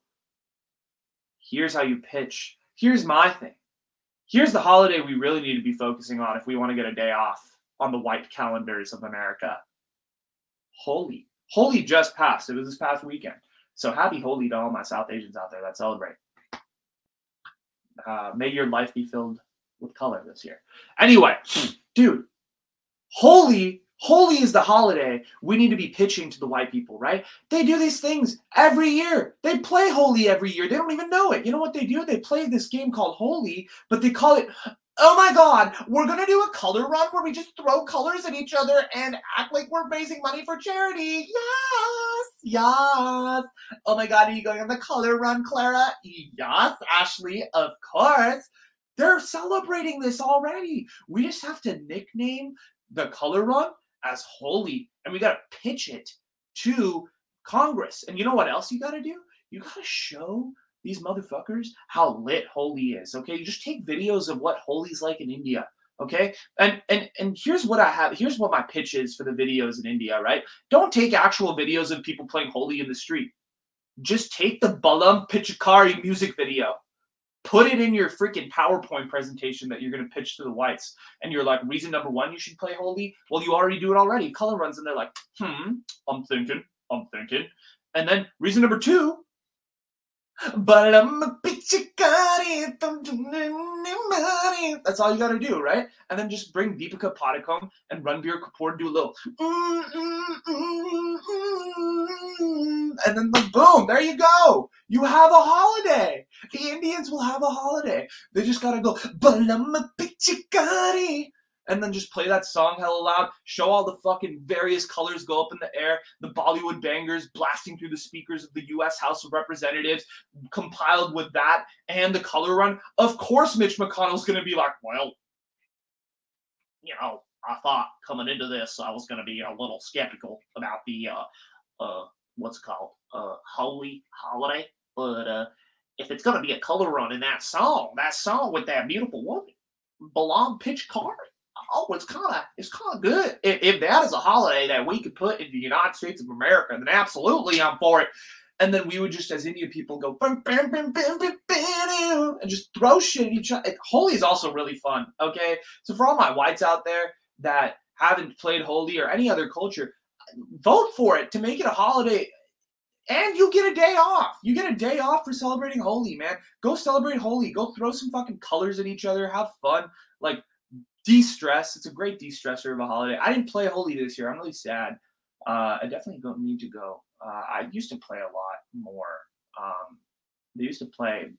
Here's how you pitch. Here's my thing here's the holiday we really need to be focusing on if we want to get a day off on the white calendars of America. Holi. Holi just passed. It was this past weekend. So happy Holi to all my South Asians out there that celebrate. Uh, may your life be filled with color this year. Anyway, dude, Holi, Holi is the holiday we need to be pitching to the white people, right? They do these things every year. They play Holi every year. They don't even know it. You know what they do? They play this game called Holi, but they call it Oh my god, we're gonna do a color run where we just throw colors at each other and act like we're raising money for charity. Yes, yes. Oh my god, are you going on the color run, Clara? Yes, Ashley, of course. They're celebrating this already. We just have to nickname the color run as Holi and we gotta pitch it to Congress. And you know what else you gotta do? You gotta show these motherfuckers how lit Holi is. Okay, you just take videos of what Holi's like in India. Okay, and and and here's what I have. Here's what my pitch is for the videos in India. Right? Don't take actual videos of people playing Holi in the street. Just take the Balam Pichkari music video. Put it in your freaking PowerPoint presentation that you're going to pitch to the whites. And you're like, reason number one, you should play Holi. Well, you already do it already. Color runs, and they're like, hmm, I'm thinking, I'm thinking. And then reason number two, but I'm a. That's all you gotta do, right? And then just bring Deepika Padukone and Ranbir Kapoor do a little. And then the boom, there you go. You have a holiday. The Indians will have a holiday. They just gotta go. But I'm and then just play that song hella loud, show all the fucking various colors go up in the air, the Bollywood bangers blasting through the speakers of the US House of Representatives, compiled with that and the color run. Of course, Mitch McConnell's going to be like, well, you know, I thought coming into this, I was going to be a little skeptical about the, uh, uh, what's it called, uh, Holi holiday. But, uh, if it's going to be a color run in that song, that song with that beautiful woman, Balam Pichkari, oh, it's kind of it's kind of good. If, if that is a holiday that we could put in the United States of America, then absolutely I'm for it. And then we would just, as Indian people, go bam, bam, bam, bam, bam, bam, and just throw shit at each other. Holi is also really fun. Okay, so for all my whites out there that haven't played Holi or any other culture, vote for it to make it a holiday and you get a day off. You get a day off for celebrating Holi, man. Go celebrate Holi. Go throw some fucking colors at each other. Have fun. Like de-stress. It's a great de-stressor of a holiday. I didn't play Holi this year. I'm really sad. Uh, I definitely don't need to go. Uh, I used to play a lot more. Um, they used to play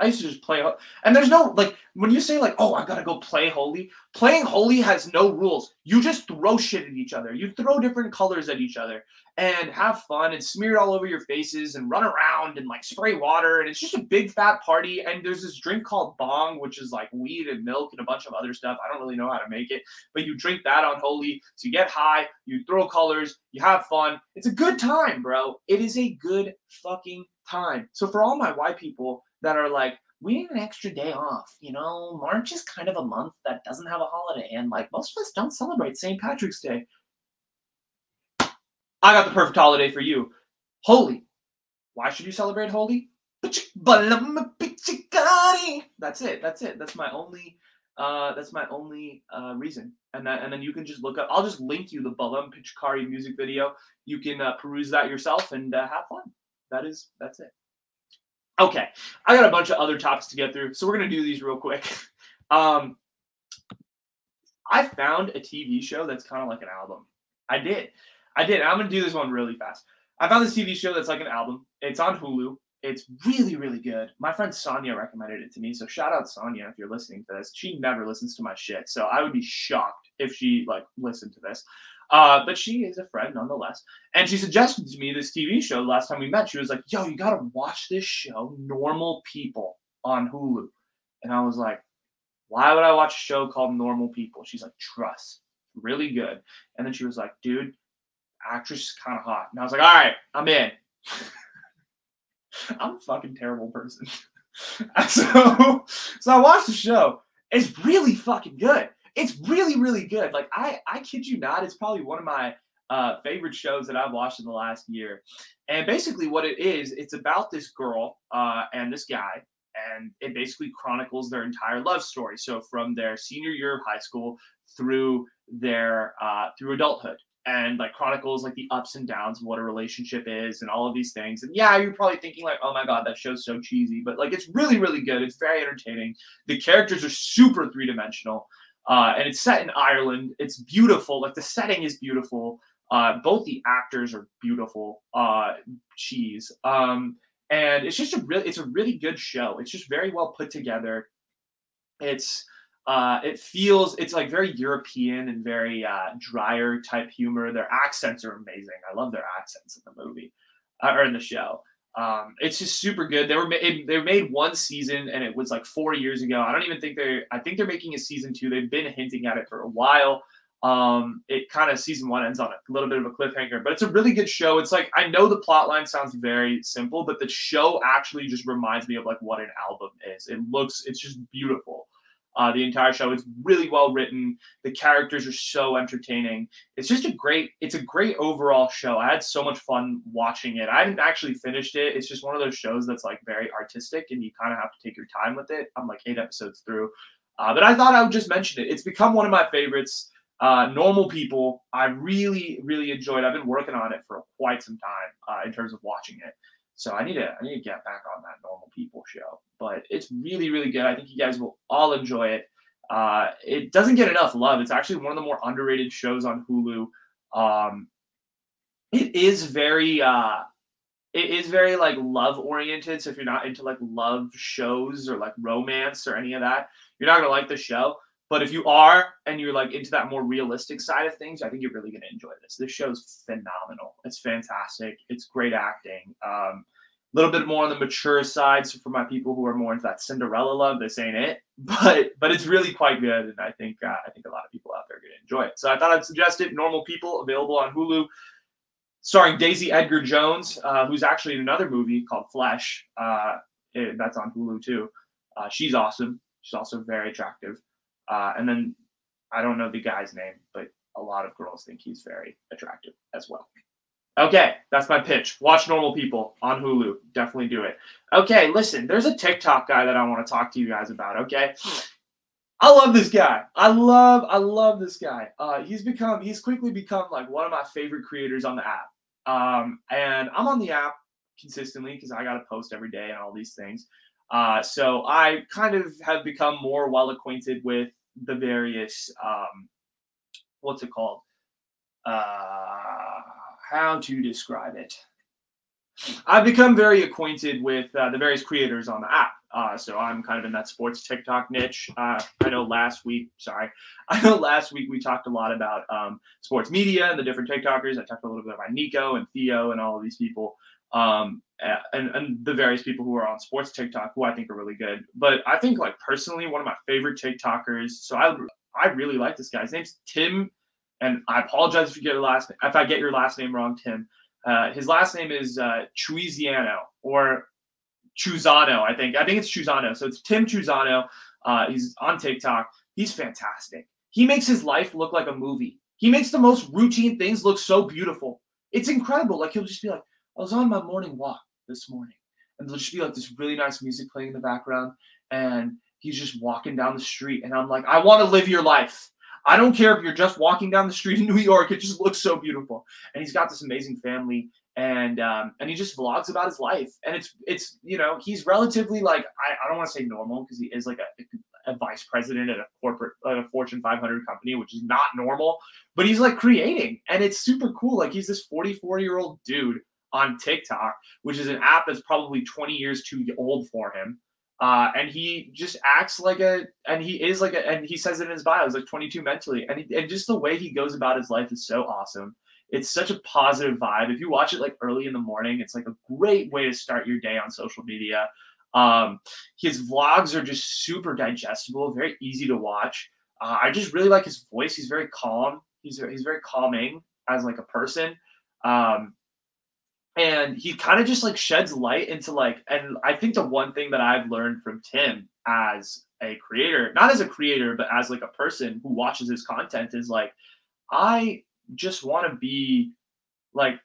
I used to just play, and there's no like when you say like, oh, I gotta go play Holi. Playing Holi has no rules. You just throw shit at each other. You throw different colors at each other and have fun and smear it all over your faces and run around and like spray water and it's just a big fat party. And there's this drink called bhang, which is like weed and milk and a bunch of other stuff. I don't really know how to make it, but you drink that on Holi. So you get high, you throw colors, you have fun. It's a good time, bro. It is a good fucking time. So for all my white people that are like, we need an extra day off. You know, March is kind of a month that doesn't have a holiday, and like most of us don't celebrate St. Patrick's Day. I got the perfect holiday for you. Holi. Why should you celebrate Holi? That's it. That's it. That's my only uh, that's my only uh, reason. And that, and then you can just look up. I'll just link you the Balam Pichkari music video. You can uh, peruse that yourself and uh, have fun. That is that's it. Okay, I got a bunch of other topics to get through, so we're gonna do these real quick. Um, I found a TV show that's kind of like an album. I did, I did. I'm gonna do this one really fast. I found this TV show that's like an album. It's on Hulu. It's really, really good. My friend Sonia recommended it to me, so shout out Sonia if you're listening to this. She never listens to my shit, so I would be shocked if she like listened to this. Uh, but she is a friend nonetheless. And she suggested to me this TV show last time we met. She was like, yo, you got to watch this show, Normal People, on Hulu. And I was like, why would I watch a show called Normal People? She's like, trust. Really good. And then she was like, dude, actress is kind of hot. And I was like, all right, I'm in. I'm a fucking terrible person. so, so I watched the show. It's really fucking good it's really really good. Like I I kid you not, it's probably one of my uh, favorite shows that I've watched in the last year. And basically, what it is, it's about this girl uh, and this guy, and it basically chronicles their entire love story. So from their senior year of high school through their uh, through adulthood, and like chronicles like the ups and downs of what a relationship is and all of these things. And yeah, you're probably thinking like, oh my god, that show's so cheesy, but like it's really really good. It's very entertaining. The characters are super three dimensional. Uh, and it's set in Ireland. It's beautiful. Like the setting is beautiful. Uh, both the actors are beautiful. Uh, cheese. Um, and it's just a really, it's a really good show. It's just very well put together. It's uh, it feels it's like very European and very uh, drier type humor. Their accents are amazing. I love their accents in the movie uh, or in the show. Um, it's just super good. They were it, they made one season and it was like four years ago. I don't even think they're. I think they're making a season two. They've been hinting at it for a while. Um, it kind of season one ends on a little bit of a cliffhanger, but it's a really good show. It's like I know the plot line sounds very simple, but the show actually just reminds me of like what an album is. It looks, it's just beautiful. Uh, the entire show is really well written. The characters are so entertaining. It's just a great, it's a great overall show. I had so much fun watching it. I haven't actually finished it. It's just one of those shows that's like very artistic and you kind of have to take your time with it. I'm like eight episodes through. Uh, but I thought I would just mention it. It's become one of my favorites. Uh, normal people, I really, really enjoyed. I've been working on it for quite some time uh, in terms of watching it. So I need to I need to get back on that normal people show. But it's really really good. I think you guys will all enjoy it. Uh, it doesn't get enough love. It's actually one of the more underrated shows on Hulu. Um, it is very uh, it is very like love oriented. So if you're not into like love shows or like romance or any of that, you're not gonna like the show. But if you are and you're like into that more realistic side of things, I think you're really going to enjoy this. This show's phenomenal. It's fantastic. It's great acting. Um, a little bit more on the mature side. So for my people who are more into that Cinderella love, this ain't it. But but it's really quite good, and I think uh, I think a lot of people out there are going to enjoy it. So I thought I'd suggest it. Normal People available on Hulu, starring Daisy Edgar Jones, uh, who's actually in another movie called Fresh. Uh, it, that's on Hulu too. Uh, she's awesome. She's also very attractive. Uh, and then I don't know the guy's name, but a lot of girls think he's very attractive as well. Okay, that's my pitch. Watch Normal People on Hulu. Definitely do it. Okay, listen, there's a TikTok guy that I want to talk to you guys about. Okay. I love this guy. I love, I love this guy. Uh, he's become, he's quickly become like one of my favorite creators on the app. Um, and I'm on the app consistently because I got to post every day and all these things. Uh, so I kind of have become more well acquainted with the various um, what's it called? Uh, how to describe it? I've become very acquainted with uh, the various creators on the app. Uh, so I'm kind of in that sports TikTok niche. Uh, I know last week, sorry, I know last week we talked a lot about um, sports media and the different TikTokers. I talked a little bit about Nico and Theo and all of these people um, and, and the various people who are on sports TikTok who I think are really good. But I think like personally, one of my favorite TikTokers. So I I really like this guy. His name's Tim, and I apologize if you get your last if I get your last name wrong, Tim. Uh, his last name is uh, Chuiziano or Chuzano, I think. I think it's Chuzano. So it's Tim Chuzano. Uh, he's on TikTok. He's fantastic. He makes his life look like a movie. He makes the most routine things look so beautiful. It's incredible. Like he'll just be like, I was on my morning walk this morning, and there'll just be like this really nice music playing in the background, and he's just walking down the street, and I'm like, I want to live your life. I don't care if you're just walking down the street in New York; it just looks so beautiful. And he's got this amazing family, and um, and he just vlogs about his life, and it's it's you know he's relatively like I, I don't want to say normal because he is like a, a vice president at a corporate at a Fortune 500 company, which is not normal, but he's like creating, and it's super cool. Like he's this 44 year old dude on TikTok, which is an app that's probably 20 years too old for him. Uh, and he just acts like a, and he is like a, and he says it in his bio, he's like 22 mentally. And, he, and just the way he goes about his life is so awesome. It's such a positive vibe. If you watch it like early in the morning, it's like a great way to start your day on social media. Um, his vlogs are just super digestible, very easy to watch. Uh, I just really like his voice. He's very calm. He's he's very calming as like a person. Um, and he kind of just like sheds light into like and i think the one thing that i've learned from tim as a creator not as a creator but as like a person who watches his content is like i just want to be like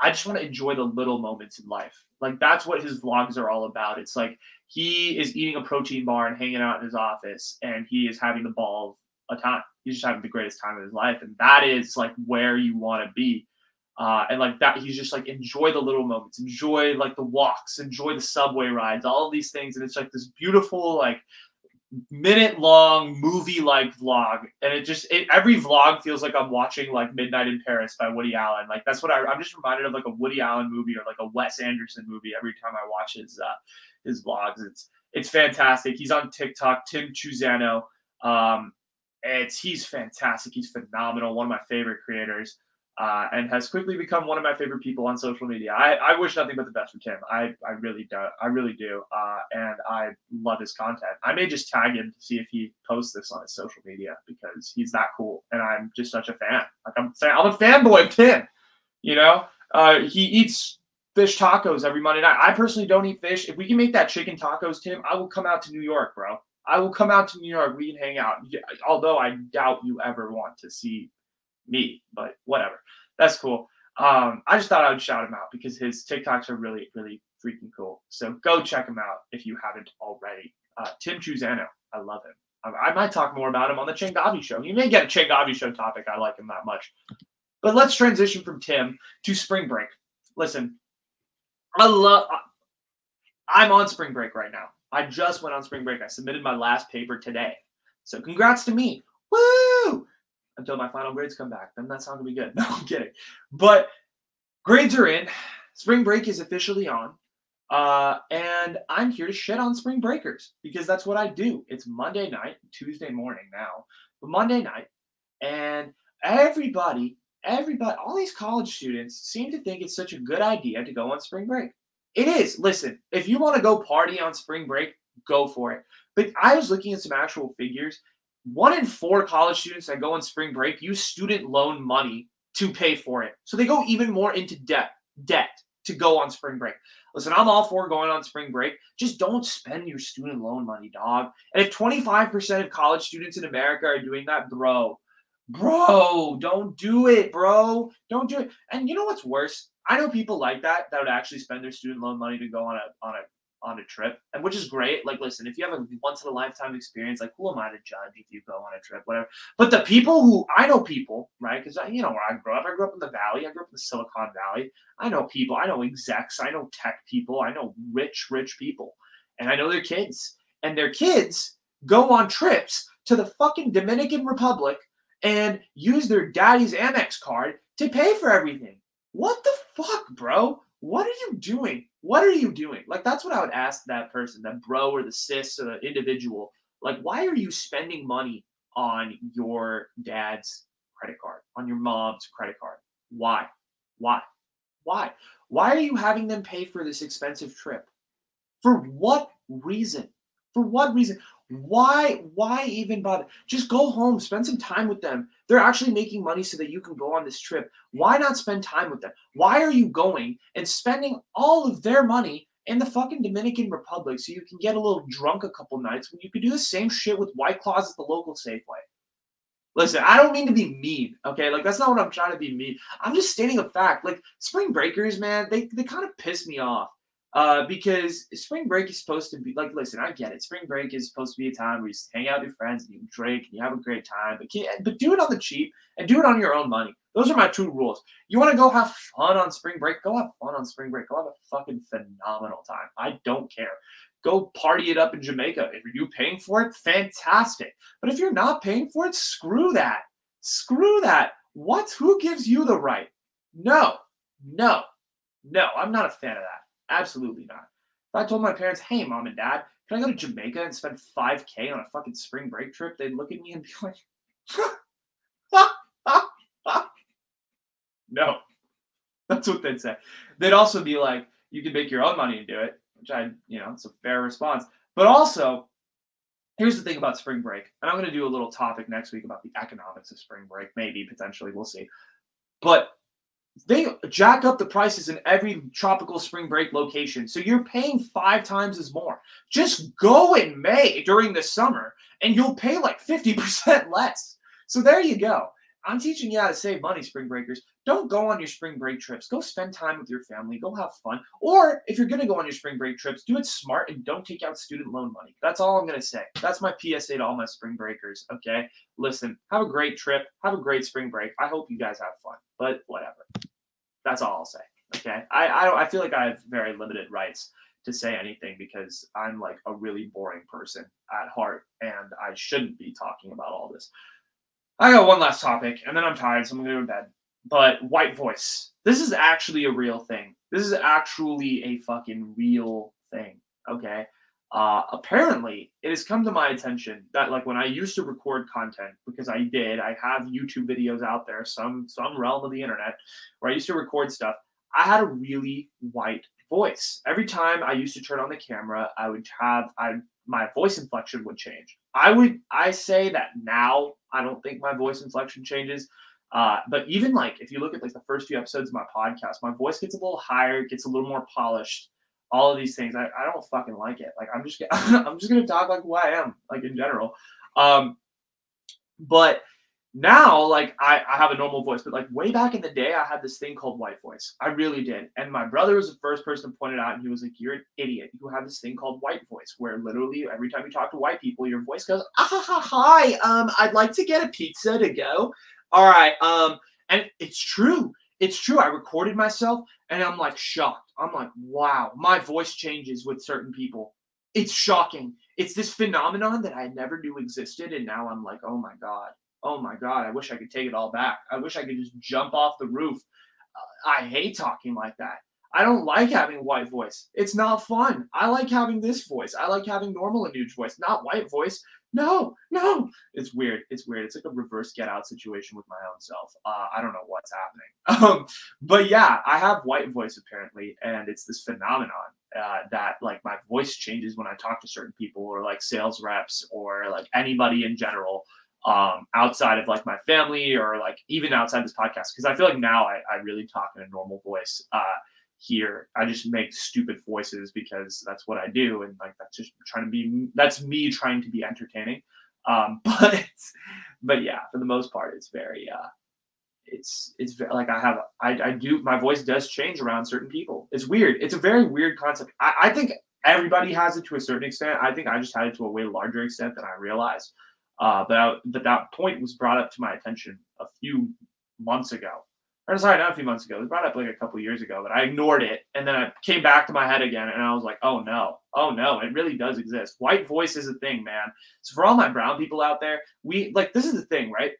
i just want to enjoy the little moments in life. Like that's what his vlogs are all about. It's like he is eating a protein bar and hanging out in his office and he is having the ball a time he's just having the greatest time of his life and that is like where you want to be uh, and like that, he's just like enjoy the little moments, enjoy like the walks, enjoy the subway rides, all of these things. And it's like this beautiful, like minute long movie like vlog and it just it, every vlog feels like i'm watching like midnight in paris by woody allen like that's what I, i'm just reminded of like a woody allen movie or like a wes anderson movie every time i watch his uh his vlogs it's it's fantastic he's on tiktok tim chuzano um it's he's fantastic he's phenomenal one of my favorite creators uh, and has quickly become one of my favorite people on social media. I, I wish nothing but the best for Tim. I, I really do. I really do. Uh, and I love his content. I may just tag him to see if he posts this on his social media because he's that cool. And I'm just such a fan. Like I'm, saying, I'm a fanboy of Tim. You know, uh, he eats fish tacos every Monday night. I personally don't eat fish. If we can make that chicken tacos, Tim, I will come out to New York, bro. I will come out to New York. We can hang out. Although I doubt you ever want to see me, but whatever. That's cool. Um, I just thought I would shout him out because his TikToks are really, really freaking cool. So go check him out if you haven't already. Uh, Tim Chuzano, I love him. I, I, might talk more about him on the Changavi show. You may get a Changavi show topic. I like him that much. But let's transition from Tim to spring break. Listen, I love. I'm on spring break right now. I just went on spring break. I submitted my last paper today. So congrats to me. Woo! Until my final grades come back. Then that's not gonna be good. No, I'm kidding. But grades are in. Spring break is officially on. Uh, and I'm here to shit on spring breakers because that's what I do. It's Monday night, Tuesday morning now, but Monday night, and everybody, everybody, all these college students seem to think it's such a good idea to go on spring break. It is. Listen, if you want to go party on spring break, go for it. But I was looking at some actual figures, one in four college students that go on spring break use student loan money to pay for it. So they go even more into debt, debt to go on spring break. Listen, I'm all for going on spring break. Just don't spend your student loan money, dog. And if 25% of college students in America are doing that, bro, bro, don't do it, bro. Don't do it. And you know what's worse? I know people like that that would actually spend their student loan money to go on a on a on a trip, and which is great. Like, listen, if you have a once in a lifetime experience, like, who am I to judge if you go on a trip, whatever? But the people who I know people, right? Because you know where I grew up. I grew up in the Valley. I grew up in the Silicon Valley. I know people. I know execs. I know tech people. I know rich, rich people, and I know their kids. And their kids go on trips to the fucking Dominican Republic and use their daddy's Amex card to pay for everything. What the fuck, bro? What are you doing? What are you doing? Like that's what I would ask that person, that bro or the sis or the individual. Like, why are you spending money on your dad's credit card, on your mom's credit card? Why? Why? Why? Why are you having them pay for this expensive trip? For what reason? For what reason? Why why even bother? Just go home, spend some time with them. They're actually making money so that you can go on this trip. Why not spend time with them? Why are you going and spending all of their money in the fucking Dominican Republic so you can get a little drunk a couple nights when you could do the same shit with White Claws at the local Safeway? Listen, I don't mean to be mean, okay? Like that's not what I'm trying to be mean. I'm just stating a fact. Like spring breakers, man, they, they kind of piss me off. Uh, because spring break is supposed to be like, listen, I get it. Spring break is supposed to be a time where you hang out with your friends and you drink and you have a great time, but can, but do it on the cheap and do it on your own money. Those are my two rules. You want to go have fun on spring break? Go have fun on spring break. Go have a fucking phenomenal time. I don't care. Go party it up in Jamaica. If you're paying for it, fantastic. But if you're not paying for it, screw that. Screw that. What? Who gives you the right? No, no, no. I'm not a fan of that. Absolutely not. If I told my parents, hey, mom and dad, can I go to Jamaica and spend 5K on a fucking spring break trip? They'd look at me and be like, no. That's what they'd say. They'd also be like, you can make your own money and do it, which I, you know, it's a fair response. But also, here's the thing about spring break, and I'm going to do a little topic next week about the economics of spring break, maybe, potentially, we'll see. But they jack up the prices in every tropical spring break location. So you're paying five times as more. Just go in May during the summer and you'll pay like 50% less. So there you go. I'm teaching you how to save money, spring breakers. Don't go on your spring break trips. Go spend time with your family. Go have fun. Or if you're going to go on your spring break trips, do it smart and don't take out student loan money. That's all I'm going to say. That's my PSA to all my spring breakers. Okay. Listen, have a great trip. Have a great spring break. I hope you guys have fun, but whatever. That's all I'll say. Okay. I, I, I feel like I have very limited rights to to say anything because I'm like a really boring person at heart and I shouldn't be talking about all this. I got one last topic and then I'm tired, so I'm gonna go to bed. But white voice. This is actually a real thing. This is actually a fucking real thing. Okay. Uh, apparently, it has come to my attention that like when I used to record content, because I did, I have YouTube videos out there, some some realm of the internet, where I used to record stuff. I had a really white voice. Every time I used to turn on the camera, I would have I my voice inflection would change. I would I say that now I don't think my voice inflection changes. Uh, but even like if you look at like the first few episodes of my podcast, my voice gets a little higher, gets a little more polished all of these things. I, I don't fucking like it. Like I'm just I'm just gonna talk like who I am, like in general. Um, but now like I, I have a normal voice, but like way back in the day, I had this thing called white voice. I really did. And my brother was the first person to point it out, and he was like, You're an idiot. You have this thing called white voice, where literally every time you talk to white people, your voice goes, ah, hi, um, I'd like to get a pizza to go. All right. Um, and it's true. It's true. I recorded myself and I'm like shocked. I'm like, wow, my voice changes with certain people. It's shocking. It's this phenomenon that I never knew existed. And now I'm like, oh my God. Oh my God. I wish I could take it all back. I wish I could just jump off the roof. Uh, I hate talking like that. I don't like having white voice. It's not fun. I like having this voice. I like having normal Anuj voice, not white voice. No, no. It's weird. It's weird. It's like a reverse get out situation with my own self. Uh, I don't know what's happening. Um, but yeah, I have white voice apparently, and it's this phenomenon uh, that like my voice changes when I talk to certain people or like sales reps or like anybody in general um, outside of like my family or like even outside this podcast because I feel like now I, I really talk in a normal voice. Uh, here. I just make stupid voices because that's what I do, and like that's just trying to be that's me trying to be entertaining. Um, but but yeah, for the most part, it's very uh, it's it's very, like I have I, I do my voice does change around certain people. It's weird. It's a very weird concept. I, I think everybody has it to a certain extent. I think I just had it to a way larger extent than I realized. Uh, but I, but that point was brought up to my attention a few months ago or sorry, not a few months ago. It was brought up like a couple years ago, but I ignored it, and then I came back to my head again, and I was like, oh no, oh no, it really does exist. White voice is a thing, man. So for all my brown people out there, we like this is the thing, right?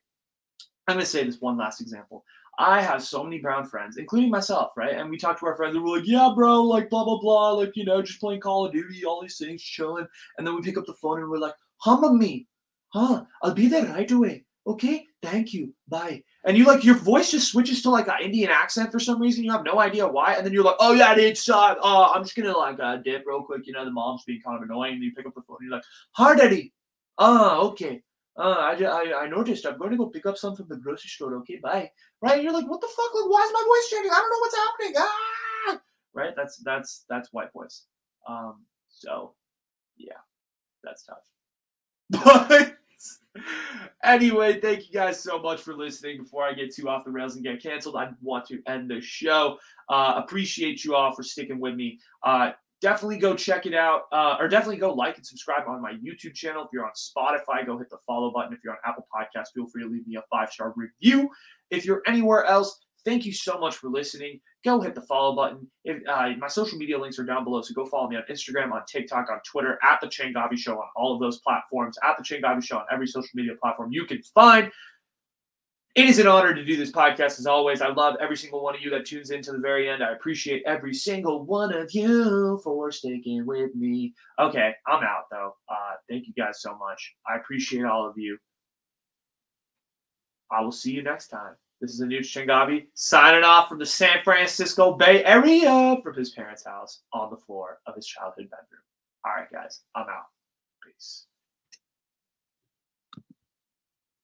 I'm gonna say this one last example. I have so many brown friends, including myself, right? And we talk to our friends and we're like, yeah, bro, like blah blah blah, like you know, just playing Call of Duty, all these things, chilling. And then we pick up the phone and we're like, hum me, huh? I'll be there right away. Okay, thank you, bye and you like your voice just switches to like an Indian accent for some reason. You have no idea why, and then you're like, "Oh yeah, it's uh, uh I'm just gonna like uh, dip real quick." You know, the mom's being kind of annoying. And you pick up the phone, and you're like, "Hi, daddy." Oh, okay. Uh, I, I I noticed. I'm going to go pick up some from the grocery store. Okay, bye. Right? You're like, "What the fuck? Like, why is my voice changing? I don't know what's happening." Ah! Right? That's that's that's white voice. Um. So, yeah, that's tough. But anyway, thank you guys so much for listening. Before I get too off the rails and get canceled, I want to end the show. Uh, appreciate you all for sticking with me. Uh, definitely go check it out, uh, or definitely go like and subscribe on my YouTube channel. If you're on Spotify, go hit the follow button. If you're on Apple Podcasts, feel free to leave me a five star review. If you're anywhere else, Thank you so much for listening. Go hit the follow button. If, uh, my social media links are down below, so go follow me on Instagram, on TikTok, on Twitter, at the Changavi Show on all of those platforms, at the Changavi Show on every social media platform you can find. It is an honor to do this podcast as always. I love every single one of you that tunes in to the very end. I appreciate every single one of you for sticking with me. Okay, I'm out though. Uh, thank you guys so much. I appreciate all of you. I will see you next time. This is Anuj Changavi signing off from the San Francisco Bay Area from his parents' house on the floor of his childhood bedroom. All right, guys, I'm out. Peace.